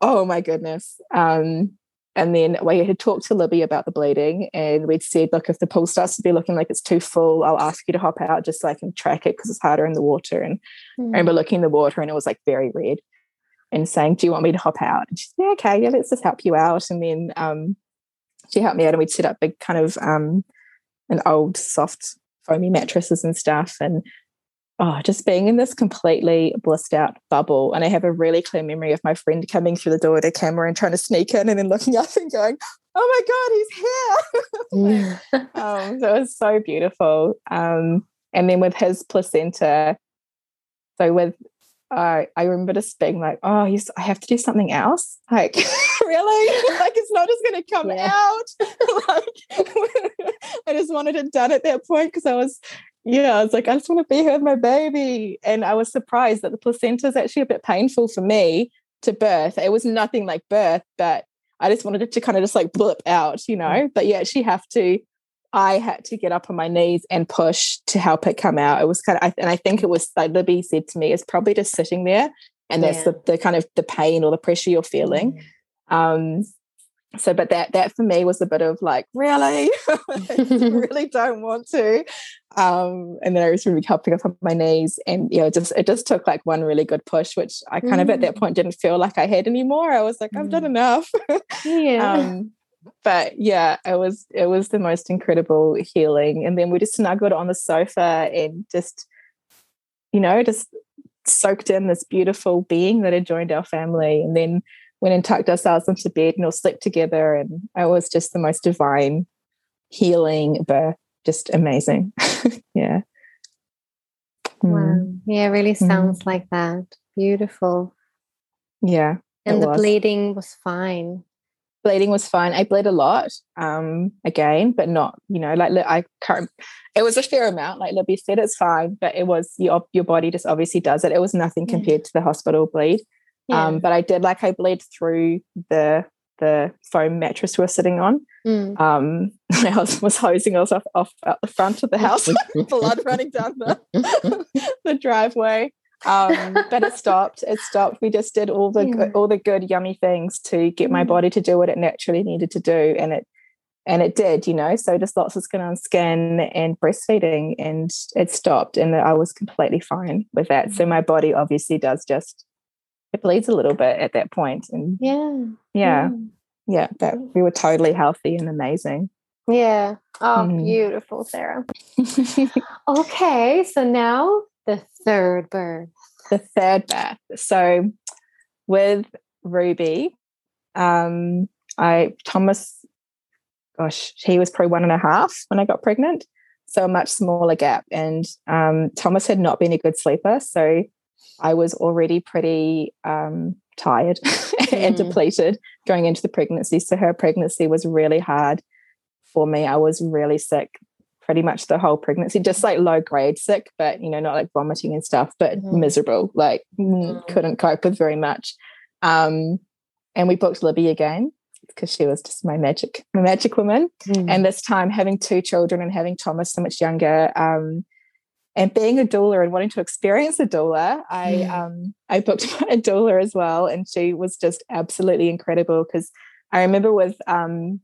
oh my goodness. Um, and then we had talked to Libby about the bleeding, and we'd said, look, if the pool starts to be looking like it's too full, I'll ask you to hop out just so I can track it because it's harder in the water. And mm. I remember looking in the water and it was like very red and saying, Do you want me to hop out? And she's, Yeah, okay, yeah, let's just help you out. And then um, she helped me out and we'd set up big kind of um, an old soft foamy mattresses and stuff. And oh, just being in this completely blissed out bubble. And I have a really clear memory of my friend coming through the door with a camera and trying to sneak in and then looking up and going, oh my God, he's here. um, so it was so beautiful. Um, and then with his placenta, so with uh, I remember just being like, oh, he's, I have to do something else. Like, really? like, it's not just going to come yeah. out. like, I just wanted it done at that point because I was yeah, I was like, I just want to be here with my baby. And I was surprised that the placenta is actually a bit painful for me to birth. It was nothing like birth, but I just wanted it to kind of just like blip out, you know. Mm. But you actually have to, I had to get up on my knees and push to help it come out. It was kind of, and I think it was like Libby said to me, it's probably just sitting there. And that's the, the kind of the pain or the pressure you're feeling. Mm. Um, so but that that for me was a bit of like really really don't want to um and then i was really helping up on my knees and you know just it just took like one really good push which i kind mm. of at that mm. point didn't feel like i had anymore i was like i've done mm. enough yeah um but yeah it was it was the most incredible healing and then we just snuggled on the sofa and just you know just soaked in this beautiful being that had joined our family and then went and tucked ourselves into bed and all slept together. And it was just the most divine healing birth, just amazing. yeah. Wow. Mm. Yeah, really mm-hmm. sounds mm. like that. Beautiful. Yeah. And the was. bleeding was fine. Bleeding was fine. I bled a lot, um, again, but not, you know, like I can't. It was a fair amount. Like Libby said, it's fine, but it was your your body just obviously does it. It was nothing compared to the hospital bleed. Yeah. Um, but I did like I bled through the the foam mattress we were sitting on. Mm. Um, I was, was hosing us off, out the front of the house, blood running down the, the driveway. Um, but it stopped. It stopped. We just did all the yeah. all the good, yummy things to get my mm. body to do what it naturally needed to do, and it and it did. You know, so just lots of skin on skin and breastfeeding, and it stopped, and I was completely fine with that. So mm. my body obviously does just it bleeds a little bit at that point and yeah yeah. yeah. That we were totally healthy and amazing. Yeah. Oh mm. beautiful sarah. Okay so now the third birth. The third birth. So with ruby um i thomas gosh he was probably one and a half when i got pregnant so a much smaller gap. And um, Thomas had not been a good sleeper, so I was already pretty um, tired and Mm. depleted going into the pregnancy. So her pregnancy was really hard for me. I was really sick pretty much the whole pregnancy, just like low grade sick, but you know, not like vomiting and stuff, but Mhm. miserable, like mm, Mm. couldn't cope with very much. Um, and we booked Libby again because she was just my magic, my magic woman. Mm. And this time having two children and having Thomas so much younger, um, and being a doula and wanting to experience a doula, I Mm. um, I booked a doula as well, and she was just absolutely incredible because I remember with um,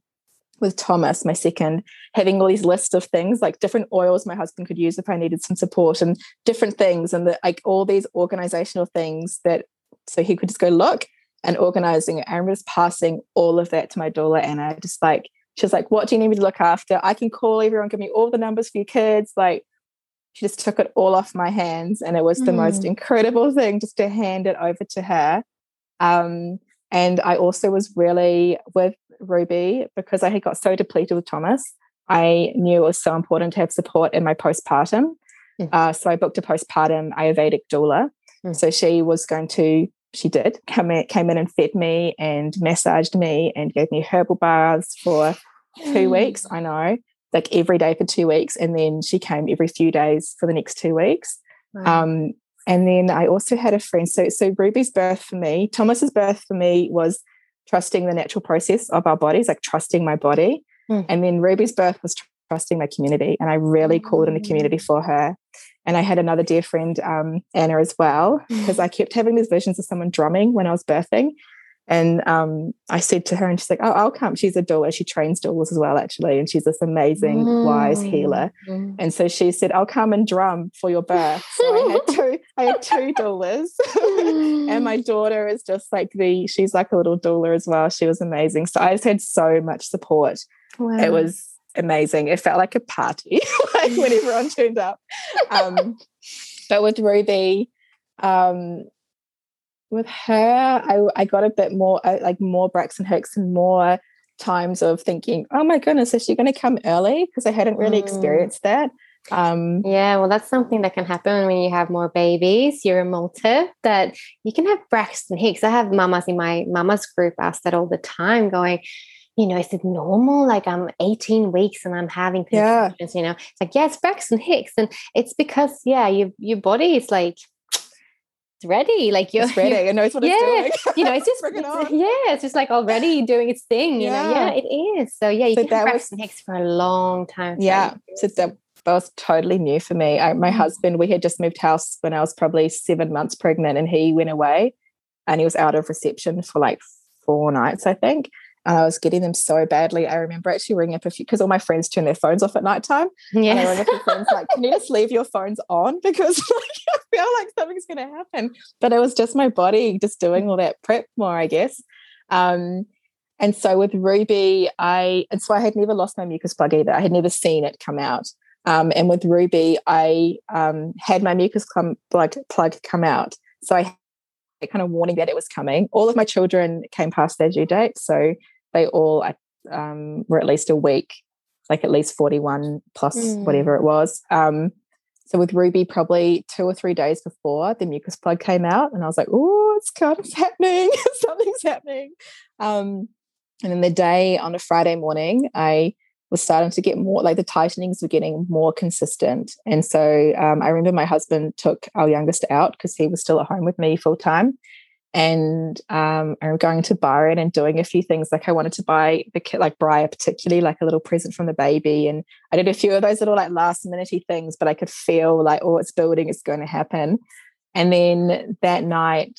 with Thomas, my second, having all these lists of things like different oils my husband could use if I needed some support, and different things, and the, like all these organizational things that so he could just go look and organizing it. I remember just passing all of that to my doula, and I just like she was like, "What do you need me to look after? I can call everyone, give me all the numbers for your kids." Like she just took it all off my hands, and it was the most Mm. incredible thing just to hand it over to her. Um, and I also was really with Ruby because I had got so depleted with Thomas. I knew it was so important to have support in my postpartum. Mm. Uh, so I booked a postpartum Ayurvedic doula. Mm. So she was going to, she did come in, came in and fed me and massaged me and gave me herbal baths for two weeks. I know, like every day for two weeks. And then she came every few days for the next two weeks. Wow. Um, and then I also had a friend. So, so Ruby's birth for me, Thomas's birth for me was trusting the natural process of our bodies, like trusting my body. Mm. And then Ruby's birth was tr- trusting my community. And I really called in the community for her. And I had another dear friend, um, Anna, as well, because I kept having these visions of someone drumming when I was birthing. And um, I said to her, and she's like, "Oh, I'll come." She's a doula. She trains doulas as well, actually, and she's this amazing, wise healer. Mm. And so she said, "I'll come and drum for your birth." So I had two. I had two doulas, and my daughter is just like the. She's like a little doula as well. She was amazing. So I just had so much support. Wow. It was amazing. It felt like a party, like when everyone turned up. Um, but with Ruby, um, with her, I, I got a bit more uh, like more Braxton Hicks and more times of thinking, oh my goodness, is she going to come early? Because I hadn't really Mm. experienced that. Um, Yeah, well, that's something that can happen when you have more babies. You're a multi that you can have Braxton Hicks. I have mamas in my mama's group ask that all the time, going, you know, is it normal? Like I'm 18 weeks and I'm having Yeah. contractions, you know. It's like, yeah, it's Braxton Hicks. And it's because, yeah, your your body is like it's ready. Like you're it's ready. It knows what yeah, it's doing. you know, it's just Bring it it's- on. yeah, it's just like already doing its thing. You know, yeah, Yeah. it is. So yeah, you So can that was- Hicks for a long time. Yeah. So that, that was totally new for me. I, my Mm. husband, we had just moved house when I was probably seven months pregnant, and he went away and he was out of reception for like four nights, I think. And I was getting them so badly. I remember actually ringing up a few because all my friends turn their phones off at nighttime. Yeah. And I rang up a friends like, can you just leave your phones on? Because like, I feel like something's going to happen. But it was just my body just doing all that prep more, I guess. Um, and so with Ruby, I and so I had never lost my mucus plug either. I had never seen it come out. Um, and with Ruby, I um, had my mucus plug plug come out. So I kind of warning that it was coming. All of my children came past their due date, so they all um, were at least a week, like at least forty-one plus Mm. whatever it was. Um, so with Ruby, probably two or three days before the mucus plug came out, and I was like, "Oh, it's kind of happening. Something's happening." Um, and then the day on a Friday morning, I was starting to get more like the tightenings were getting more consistent. And so um, I remember my husband took our youngest out because he was still at home with me full time. And um, I'm going to Byron and doing a few things. Like I wanted to buy the kit, like Briar, particularly like a little present from the baby. And I did a few of those little like last minutey things, but I could feel like, oh, it's building, it's going to happen. And then that night,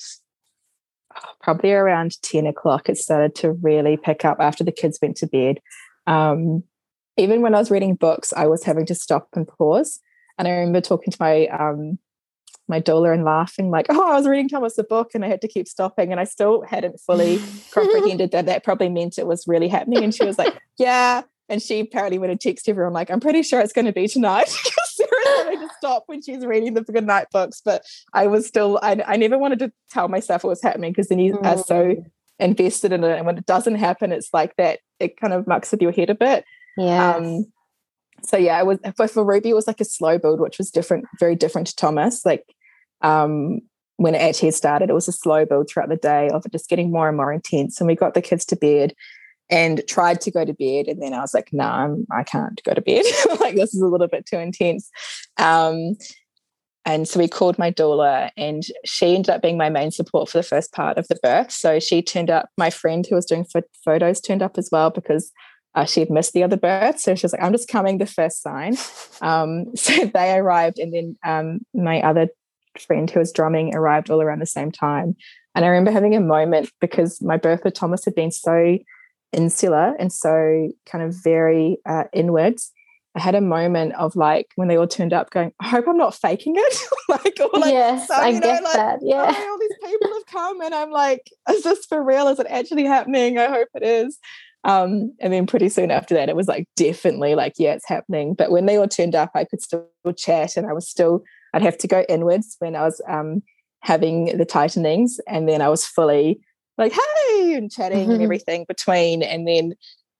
probably around 10 o'clock, it started to really pick up after the kids went to bed. Um, even when I was reading books, I was having to stop and pause. And I remember talking to my um, my doula and laughing, like, "Oh, I was reading Thomas the book, and I had to keep stopping." And I still hadn't fully comprehended that that probably meant it was really happening. And she was like, "Yeah." And she apparently went and texted everyone, like, "I'm pretty sure it's going to be tonight." Because Sarah's having to stop when she's reading the good night books. But I was still, I, I never wanted to tell myself it was happening because then you are so invested in it, and when it doesn't happen, it's like that. It kind of mucks with your head a bit. Yeah. Um, so yeah, it was but for Ruby it was like a slow build, which was different, very different to Thomas. Like um, when it actually started, it was a slow build throughout the day of it just getting more and more intense. And we got the kids to bed and tried to go to bed. And then I was like, no, nah, I can't go to bed. like this is a little bit too intense. Um, and so we called my doula, and she ended up being my main support for the first part of the birth. So she turned up, my friend who was doing photos turned up as well because uh, she had missed the other birth. So she was like, I'm just coming the first sign. Um, so they arrived, and then um, my other friend who was drumming arrived all around the same time. And I remember having a moment because my birth with Thomas had been so insular and so kind of very uh, inwards. I had a moment of like when they all turned up, going, "I hope I'm not faking it." like, or like, yes, so, I know, get like, that. Yeah, oh, all these people have come, and I'm like, "Is this for real? Is it actually happening?" I hope it is. Um, and then pretty soon after that, it was like definitely like, yeah, it's happening. But when they all turned up, I could still chat, and I was still I'd have to go inwards when I was um, having the tightenings, and then I was fully like, hey, and chatting and everything between. And then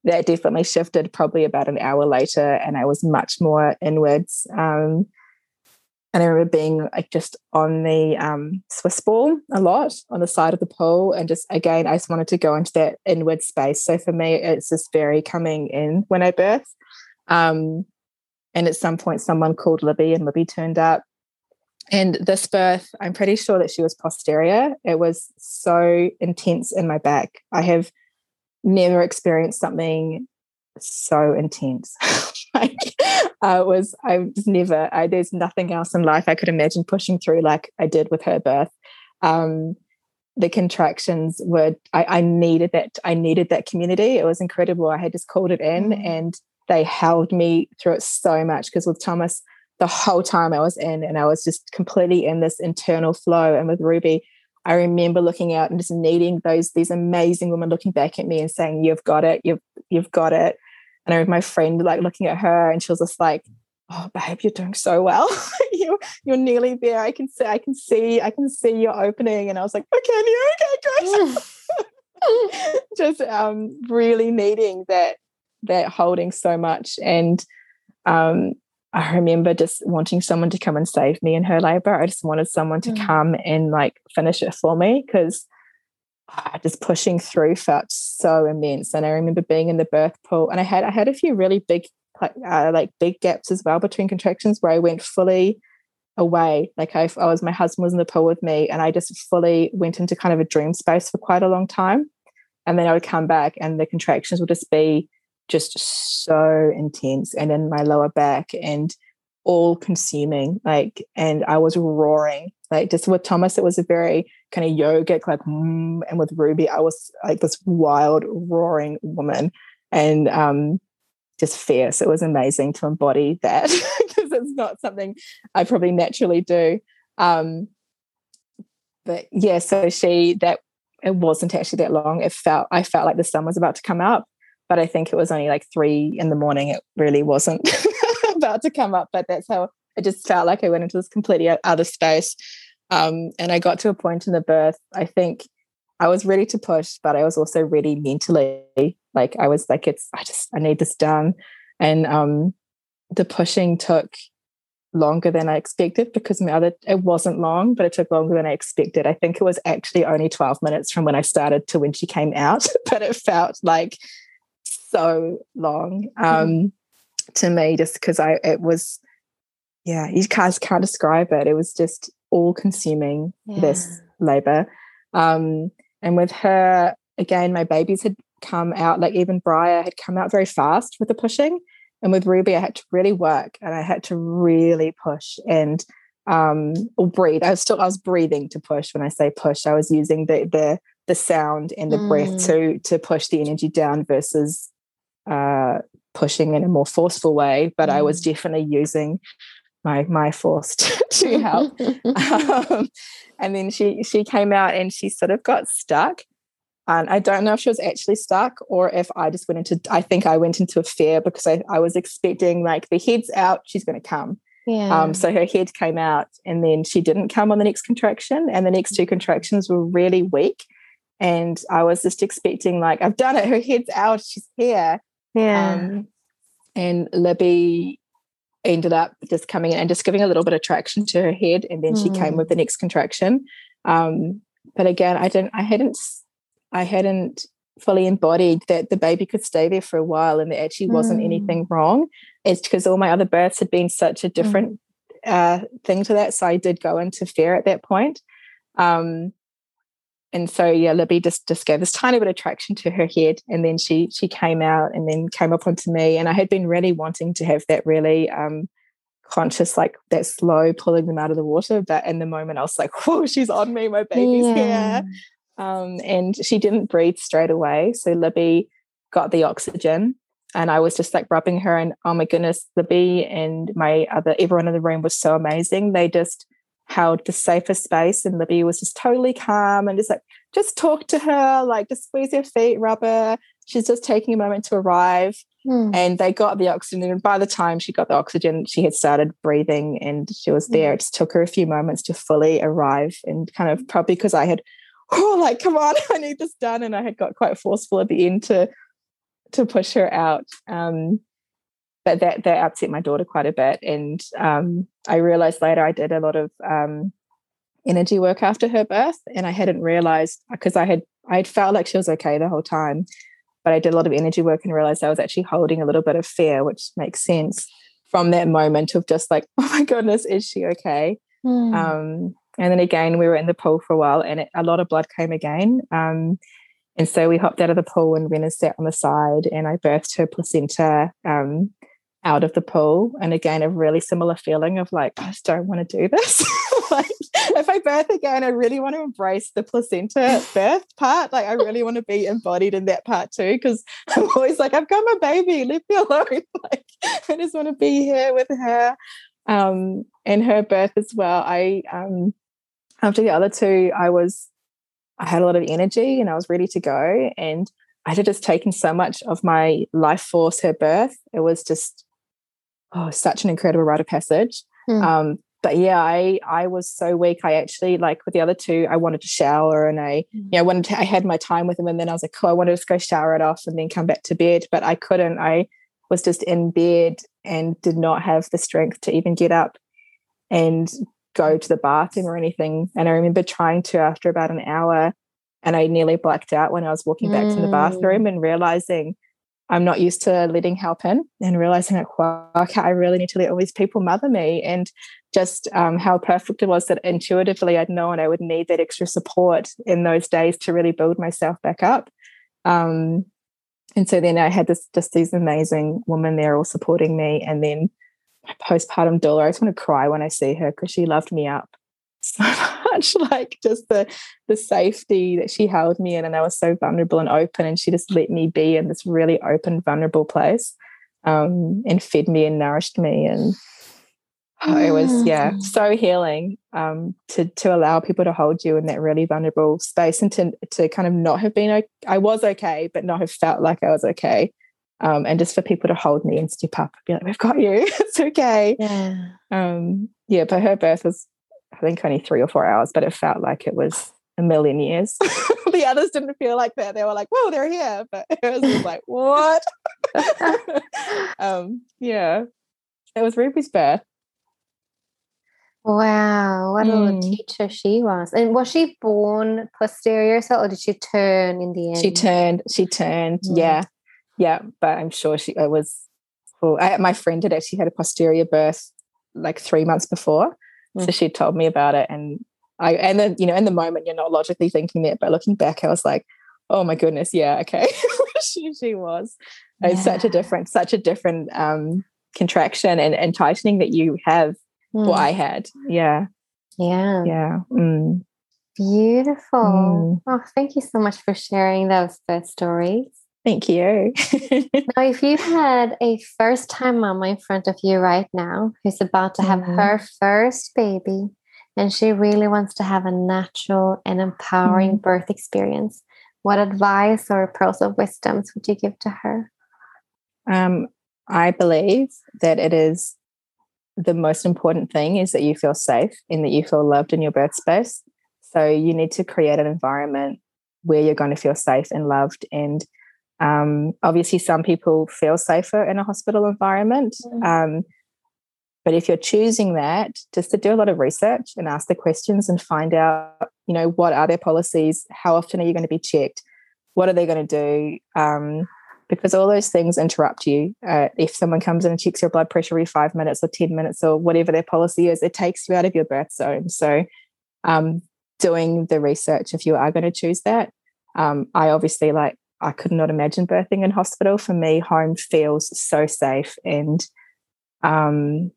that definitely shifted probably about an hour later, and I was much more inwards. Um, and I remember being like just on the um, Swiss ball a lot on the side of the pool. And just again, I just wanted to go into that inward space. So for me, it's just very coming in when I birth. Um, and at some point, someone called Libby, and Libby turned up. And this birth, I'm pretty sure that she was posterior. It was so intense in my back. I have never experienced something so intense. like I was, I was never, I, there's nothing else in life I could imagine pushing through like I did with her birth. Um, the contractions were, I, I, needed that, I needed that community. It was incredible. I had just called it in mm. and they held me through it so much because with Thomas, the whole time I was in, and I was just completely in this internal flow. And with Ruby, I remember looking out and just needing those these amazing women looking back at me and saying, "You've got it. You've you've got it." And I remember my friend like looking at her, and she was just like, "Oh, babe, you're doing so well. you you're nearly there. I can see. I can see. I can see your opening." And I was like, "Okay, you're okay, great." just um, really needing that that holding so much and um, I remember just wanting someone to come and save me in her labor. I just wanted someone to mm. come and like finish it for me because just pushing through felt so immense. And I remember being in the birth pool, and I had I had a few really big uh, like big gaps as well between contractions where I went fully away. Like I, I was my husband was in the pool with me, and I just fully went into kind of a dream space for quite a long time. And then I would come back, and the contractions would just be just so intense and in my lower back and all consuming like and i was roaring like just with thomas it was a very kind of yogic like mm, and with ruby i was like this wild roaring woman and um just fierce it was amazing to embody that because it's not something i probably naturally do um but yeah so she that it wasn't actually that long it felt i felt like the sun was about to come up but I think it was only like three in the morning. It really wasn't about to come up, but that's how it just felt like I went into this completely other space. Um, and I got to a point in the birth, I think I was ready to push, but I was also ready mentally. Like I was like, it's, I just, I need this done. And um, the pushing took longer than I expected because my other it wasn't long, but it took longer than I expected. I think it was actually only 12 minutes from when I started to when she came out, but it felt like so long um, mm to me just because I it was yeah you guys can't describe it it was just all consuming yeah. this labor um, and with her again my babies had come out like even Briar had come out very fast with the pushing and with Ruby I had to really work and I had to really push and um or breathe I was still I was breathing to push when I say push I was using the the the sound and the mm. breath to to push the energy down versus uh, pushing in a more forceful way, but mm. I was mm. definitely using my my force to, to help. um, and then she she came out and she sort of got stuck. And I don't know if she was actually stuck or if I just went into I think I went into a fear because I, I was expecting like the head's out, she's gonna come. Yeah. Um, so her head came out and then she didn't come on the next contraction. And the next two contractions were really weak. And I was just expecting, like, I've done it, her head's out, she's here. Yeah. Um, and Libby ended up just coming in and just giving a little bit of traction to her head, and then mm. she came with the next contraction. Um, but again, I didn't, I hadn't, I hadn't fully embodied that the baby could stay there for a while and there actually wasn't mm. anything wrong. It's because all my other births had been such a mm. different mm. uh, thing to that. So I did go into fear at that point. Um, and so yeah, Libby just just gave this tiny bit of traction to her head, and then she she came out and then came up onto me, and I had been really wanting to have that really um, conscious, like that slow pulling them out of the water, but in the moment I was like, "Whoa, she's on me, my baby's yeah. here," um, and she didn't breathe straight away. So Libby got the oxygen, and I was just like rubbing her, and oh my goodness, Libby and my other everyone in the room was so amazing. They just held the safer space and Libby was just totally calm and just like just talk to her like just squeeze her feet rub her she's just taking a moment to arrive mm. and they got the oxygen and by the time she got the oxygen she had started breathing and she was there mm. it just took her a few moments to fully arrive and kind of probably because I had oh like come on I need this done and I had got quite forceful at the end to to push her out um but that that upset my daughter quite a bit. And um, I realized later I did a lot of um, energy work after her birth, and I hadn't realized because I had I had felt like she was okay the whole time, but I did a lot of energy work and realized I was actually holding a little bit of fear, which makes sense from that moment of just like, oh my goodness, is she okay? Mm. Um, and then again, we were in the pool for a while, and it, a lot of blood came again. Um, and so we hopped out of the pool, and Rena sat on the side, and I birthed her placenta um, out of the pool and again a really similar feeling of like i just don't want to do this. Like if i birth again i really want to embrace the placenta birth part like i really want to be embodied in that part too because i'm always like i've got my baby leave me alone. Like i just want to be here with her um and her birth as well. I um after the other two i was i had a lot of energy and i was ready to go and I had just taken so much of my life force, her birth. It was just oh, such an incredible rite of passage. Mm. Um, but yeah, I I was so weak. I actually like with the other two, I wanted to shower and I, mm. you know, wanted to, I had my time with them, and then I was like, oh, I wanted to just go shower it off and then come back to bed, but I couldn't. I was just in bed and did not have the strength to even get up and go to the bathroom or anything. And I remember trying to after about an hour, and I nearly blacked out when I was walking back mm. from the bathroom and realizing I'm not used to letting help in and realizing like, wow, okay, I really need to let all these people mother me. And just um, how perfect it was that intuitively I'd known I would need that extra support in those days to really build myself back up. Um, and so then I had this just these amazing women there all supporting me. And then my postpartum doula, I just want to cry when I see her because she loved me up so much like just the the safety that she held me in and I was so vulnerable and open and she just let me be in this really open vulnerable place um, and fed me and nourished me and oh, it was yeah mm. so healing um, to to allow people to hold you in that really vulnerable space and to to kind of not have been I was okay but not have felt like I was okay um, and just for people to hold me and step up and be like we've got you it's okay yeah um, yeah but her birth was I think only three or four hours, but it felt like it was a million years. the others didn't feel like that. They were like, whoa, they're here. But it was like, what? um, yeah. It was Ruby's birth. Wow, what mm. a teacher she was. And was she born posterior so or did she turn in the end? She turned, she turned, mm. yeah. Yeah. But I'm sure she it was cool. I, my friend had actually had a posterior birth like three months before. Mm. So she told me about it, and I and then you know in the moment you're not logically thinking that, but looking back, I was like, oh my goodness, yeah, okay, she she was. Yeah. It's such a different, such a different um, contraction and, and tightening that you have. Mm. What I had, yeah, yeah, yeah. Mm. Beautiful. Mm. Oh, thank you so much for sharing those birth stories. Thank you. now, if you had a first time mama in front of you right now who's about to have mm-hmm. her first baby and she really wants to have a natural and empowering mm-hmm. birth experience, what advice or pearls of wisdoms would you give to her? Um, I believe that it is the most important thing is that you feel safe and that you feel loved in your birth space. So you need to create an environment where you're going to feel safe and loved and Um, obviously, some people feel safer in a hospital environment. Mm. Um, but if you're choosing that, just to do a lot of research and ask the questions and find out, you know, what are their policies? How often are you going to be checked? What are they going to do? Um, because all those things interrupt you. Uh, if someone comes in and checks your blood pressure every five minutes or 10 minutes or whatever their policy is, it takes you out of your birth zone. So, um, doing the research if you are going to choose that. Um, I obviously like, I could not imagine birthing in hospital. For me, home feels so safe and um,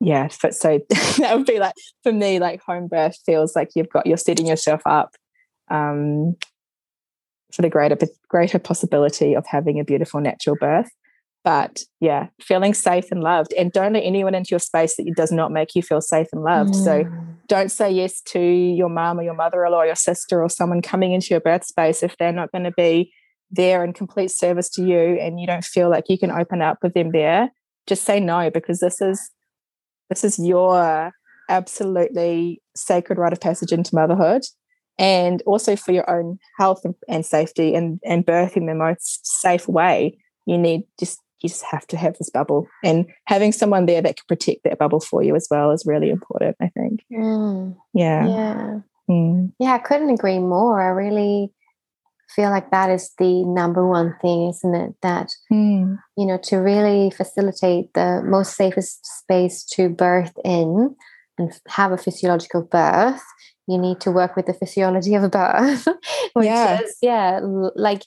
yeah but so that would be like for me like home birth feels like you've got you're setting yourself up um, for the greater greater possibility of having a beautiful natural birth but yeah feeling safe and loved and don't let anyone into your space that does not make you feel safe and loved mm. so don't say yes to your mom or your mother-in-law or your sister or someone coming into your birth space if they're not going to be there in complete service to you and you don't feel like you can open up with them there just say no because this is this is your absolutely sacred rite of passage into motherhood. And also for your own health and safety and, and birthing in the most safe way you need just you just have to have this bubble. And having someone there that can protect that bubble for you as well is really important i think. Mm. yeah. Yeah. Mm. yeah i couldn't agree more. I really feel like that is the number one thing, isn't it? That, mm. you know, to really facilitate the most safest space to birth in and have a physiological birth, you need to work with the physiology of a birth, which yeah. is, yeah, like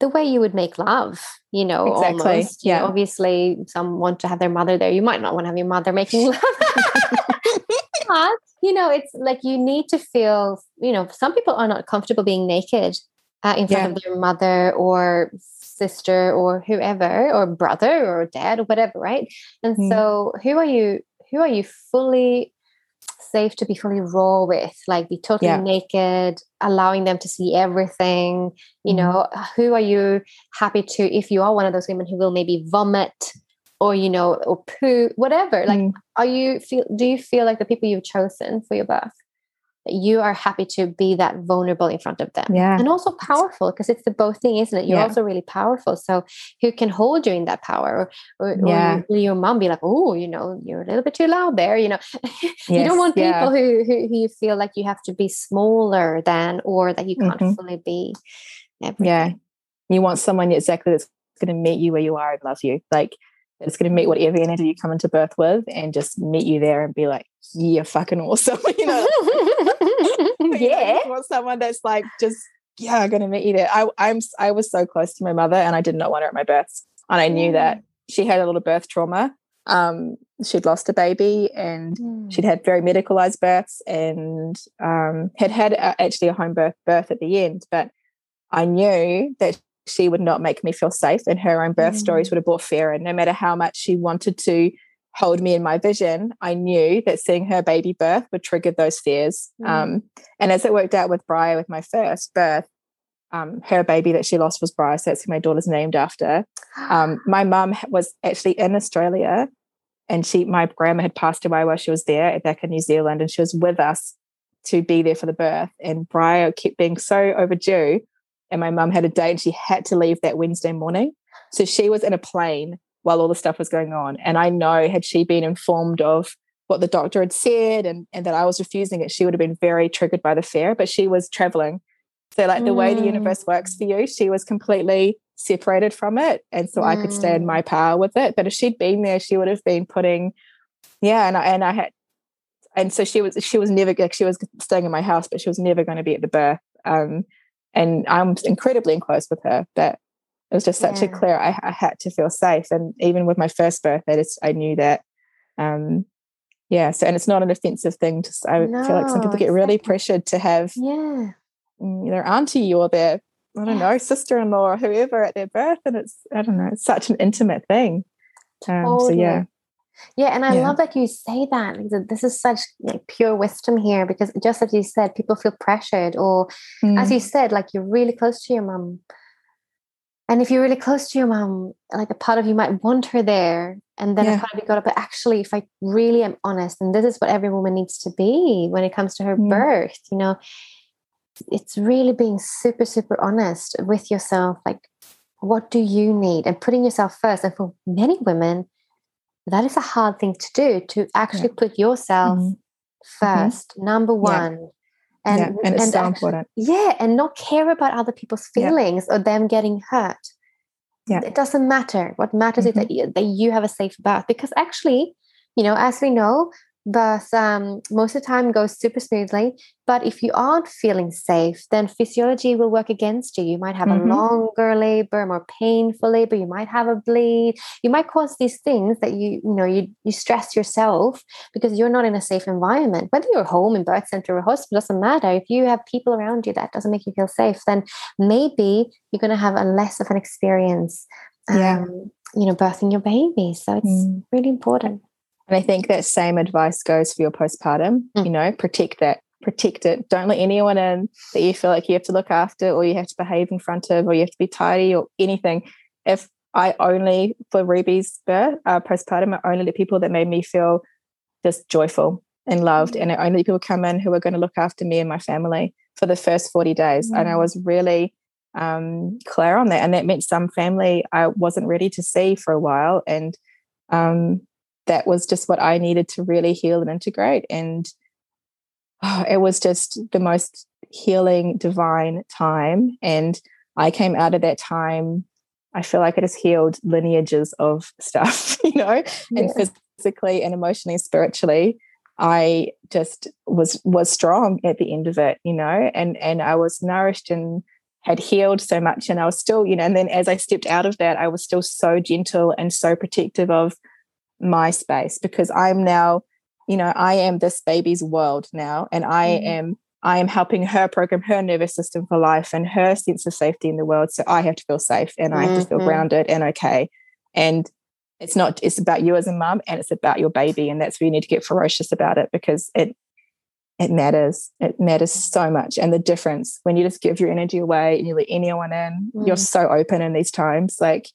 the way you would make love, you know, exactly. almost. Yeah. You know, obviously, some want to have their mother there. You might not want to have your mother making love. but, you know, it's like you need to feel, you know, some people are not comfortable being naked uh, in front yeah. of their mother or sister or whoever or brother or dad or whatever right and mm. so who are you who are you fully safe to be fully raw with like be totally yeah. naked allowing them to see everything you mm. know who are you happy to if you are one of those women who will maybe vomit or you know or poo whatever like mm. are you feel do you feel like the people you've chosen for your birth you are happy to be that vulnerable in front of them. Yeah. And also powerful because it's the both thing, isn't it? You're yeah. also really powerful. So who can hold you in that power? Or, or, yeah. or your mom be like, oh, you know, you're a little bit too loud there. You know, yes. you don't want people yeah. who, who, who you feel like you have to be smaller than or that you can't mm-hmm. fully be. Everything. Yeah. You want someone exactly that's going to meet you where you are and love you. Like it's going to meet whatever energy you come into birth with and just meet you there and be like, yeah, fucking awesome. you know, yeah. You want someone that's like, just, yeah, I'm going to meet you there. I, I'm, I was so close to my mother and I did not want her at my births. And I knew mm. that she had a little birth trauma. Um, she'd lost a baby and mm. she'd had very medicalized births and um, had had actually a home birth birth at the end. But I knew that she would not make me feel safe and her own birth mm. stories would have brought fear and no matter how much she wanted to hold me in my vision i knew that seeing her baby birth would trigger those fears mm. um, and as it worked out with Briar with my first birth um, her baby that she lost was Briar so that's who my daughter's named after um, my mum was actually in australia and she my grandma had passed away while she was there back in new zealand and she was with us to be there for the birth and Briar kept being so overdue and my mum had a date and she had to leave that Wednesday morning. So she was in a plane while all the stuff was going on. And I know had she been informed of what the doctor had said and, and that I was refusing it, she would have been very triggered by the fear, but she was traveling. So, like the mm. way the universe works for you, she was completely separated from it. And so mm. I could stay in my mm. power with it. But if she'd been there, she would have been putting, yeah, and I, and I had, and so she was, she was never, she was staying in my house, but she was never going to be at the birth. Um, and I'm incredibly close with her. But it was just such yeah. a clear. I, I, had to feel safe, and even with my first birth, I just I knew that. Um, yeah. So, and it's not an offensive thing. Just I no, feel like some people get really pressured to have yeah mm, their auntie or their I don't yeah. know sister-in-law or whoever at their birth, and it's I don't know. It's such an intimate thing. Um, totally. So yeah. Yeah, and I yeah. love that you say that. This is such like, pure wisdom here because just as you said, people feel pressured, or mm. as you said, like you're really close to your mom. And if you're really close to your mom, like a part of you might want her there. And then yeah. a part of you got up, but actually, if I really am honest, and this is what every woman needs to be when it comes to her mm. birth, you know, it's really being super, super honest with yourself. Like, what do you need and putting yourself first and for many women that is a hard thing to do to actually yeah. put yourself mm-hmm. 1st mm-hmm. number one yeah. And, yeah, and it's and so important. Yeah, and not care about other people's feelings or them getting hurt. Yeah. It doesn't matter. What matters mm-hmm. is that you, that you have a safe birth because actually, you know, as we know, birth um, most of the time goes super smoothly. But if you aren't feeling safe, then physiology will work against you. You might have mm-hmm. a longer labor, more painful labor. You might have a bleed. You might cause these things that you you know you you stress yourself because you're not in a safe environment. Whether you're home, in birth center, or hospital doesn't matter. If you have people around you that doesn't make you feel safe, then maybe you're going to have a less of an experience. Um, yeah. You know, birthing your baby. So it's mm. really important. And I think that same advice goes for your postpartum. Mm. You know, protect that, protect it. Don't let anyone in that you feel like you have to look after or you have to behave in front of or you have to be tidy or anything. If I only, for Ruby's birth, uh, postpartum, I only let people that made me feel just joyful and loved. Mm. And I only let people come in who are going to look after me and my family for the first 40 days. Mm. And I was really um, clear on that. And that meant some family I wasn't ready to see for a while. And um, that was just what I needed to really heal and integrate. And oh, it was just the most healing, divine time. And I came out of that time, I feel like I just healed lineages of stuff, you know, yeah. and physically and emotionally, spiritually. I just was was strong at the end of it, you know, and and I was nourished and had healed so much and I was still, you know, and then as I stepped out of that, I was still so gentle and so protective of my space because I'm now, you know, I am this baby's world now, and I mm. am I am helping her program her nervous system for life and her sense of safety in the world. So I have to feel safe and I have to feel mm-hmm. grounded and okay. And it's not it's about you as a mum and it's about your baby. And that's where you need to get ferocious about it because it it matters. It matters so much. And the difference when you just give your energy away and you let anyone in, mm. you're so open in these times. Like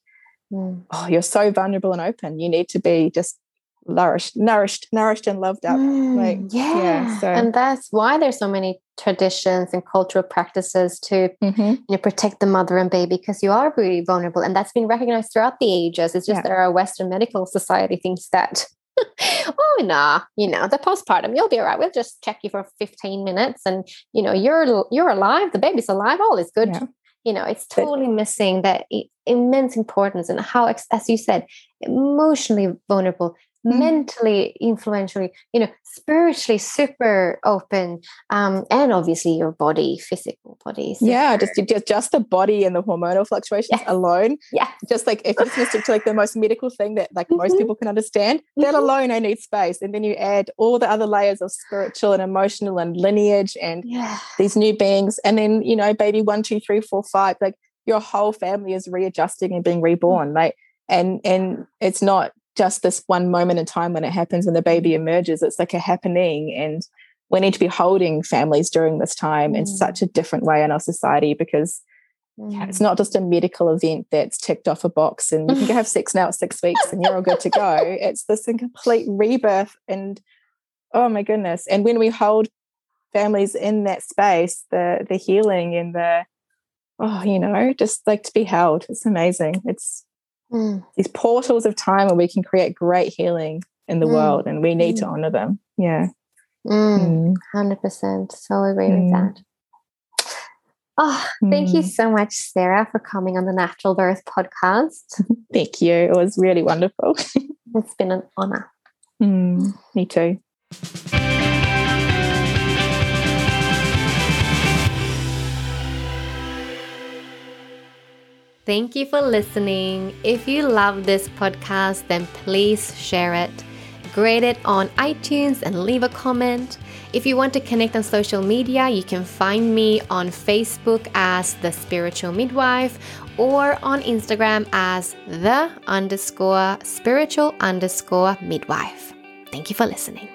mm. oh, you're so vulnerable and open. You need to be just nourished, nourished, nourished and loved up. Mm, like, yeah. yeah so. And that's why there's so many traditions and cultural practices to mm-hmm. you know, protect the mother and baby because you are really vulnerable. And that's been recognized throughout the ages. It's just yeah. that our Western medical society thinks that oh nah you know the postpartum you'll be all right we'll just check you for 15 minutes and you know you're you're alive the baby's alive all is good yeah you know it's totally missing that immense importance and how as you said emotionally vulnerable mm. mentally influentially you know spiritually super open um and obviously your body physical body so yeah just, just just the body and the hormonal fluctuations yes. alone yeah just like if it's just to like the most medical thing that like mm-hmm. most people can understand mm-hmm. that alone i need space and then you add all the other layers of spiritual and emotional and lineage and yeah. these new beings and then you know baby one two three four five like your whole family is readjusting and being mm-hmm. reborn like and and it's not just this one moment in time when it happens and the baby emerges. It's like a happening. And we need to be holding families during this time mm. in such a different way in our society because mm. it's not just a medical event that's ticked off a box and you can go have sex now at six weeks and you're all good to go. It's this complete rebirth. And oh my goodness. And when we hold families in that space, the the healing and the oh, you know, just like to be held. It's amazing. It's mm. these portals of time where we can create great healing in the mm. world and we need mm. to honor them yeah 100% mm. Mm. so agree with that Oh, thank you so much, Sarah, for coming on the Natural Birth podcast. thank you. It was really wonderful. it's been an honor. me too. Thank you for listening. If you love this podcast, then please share it. Grade it on iTunes and leave a comment. If you want to connect on social media, you can find me on Facebook as The Spiritual Midwife or on Instagram as The underscore spiritual underscore midwife. Thank you for listening.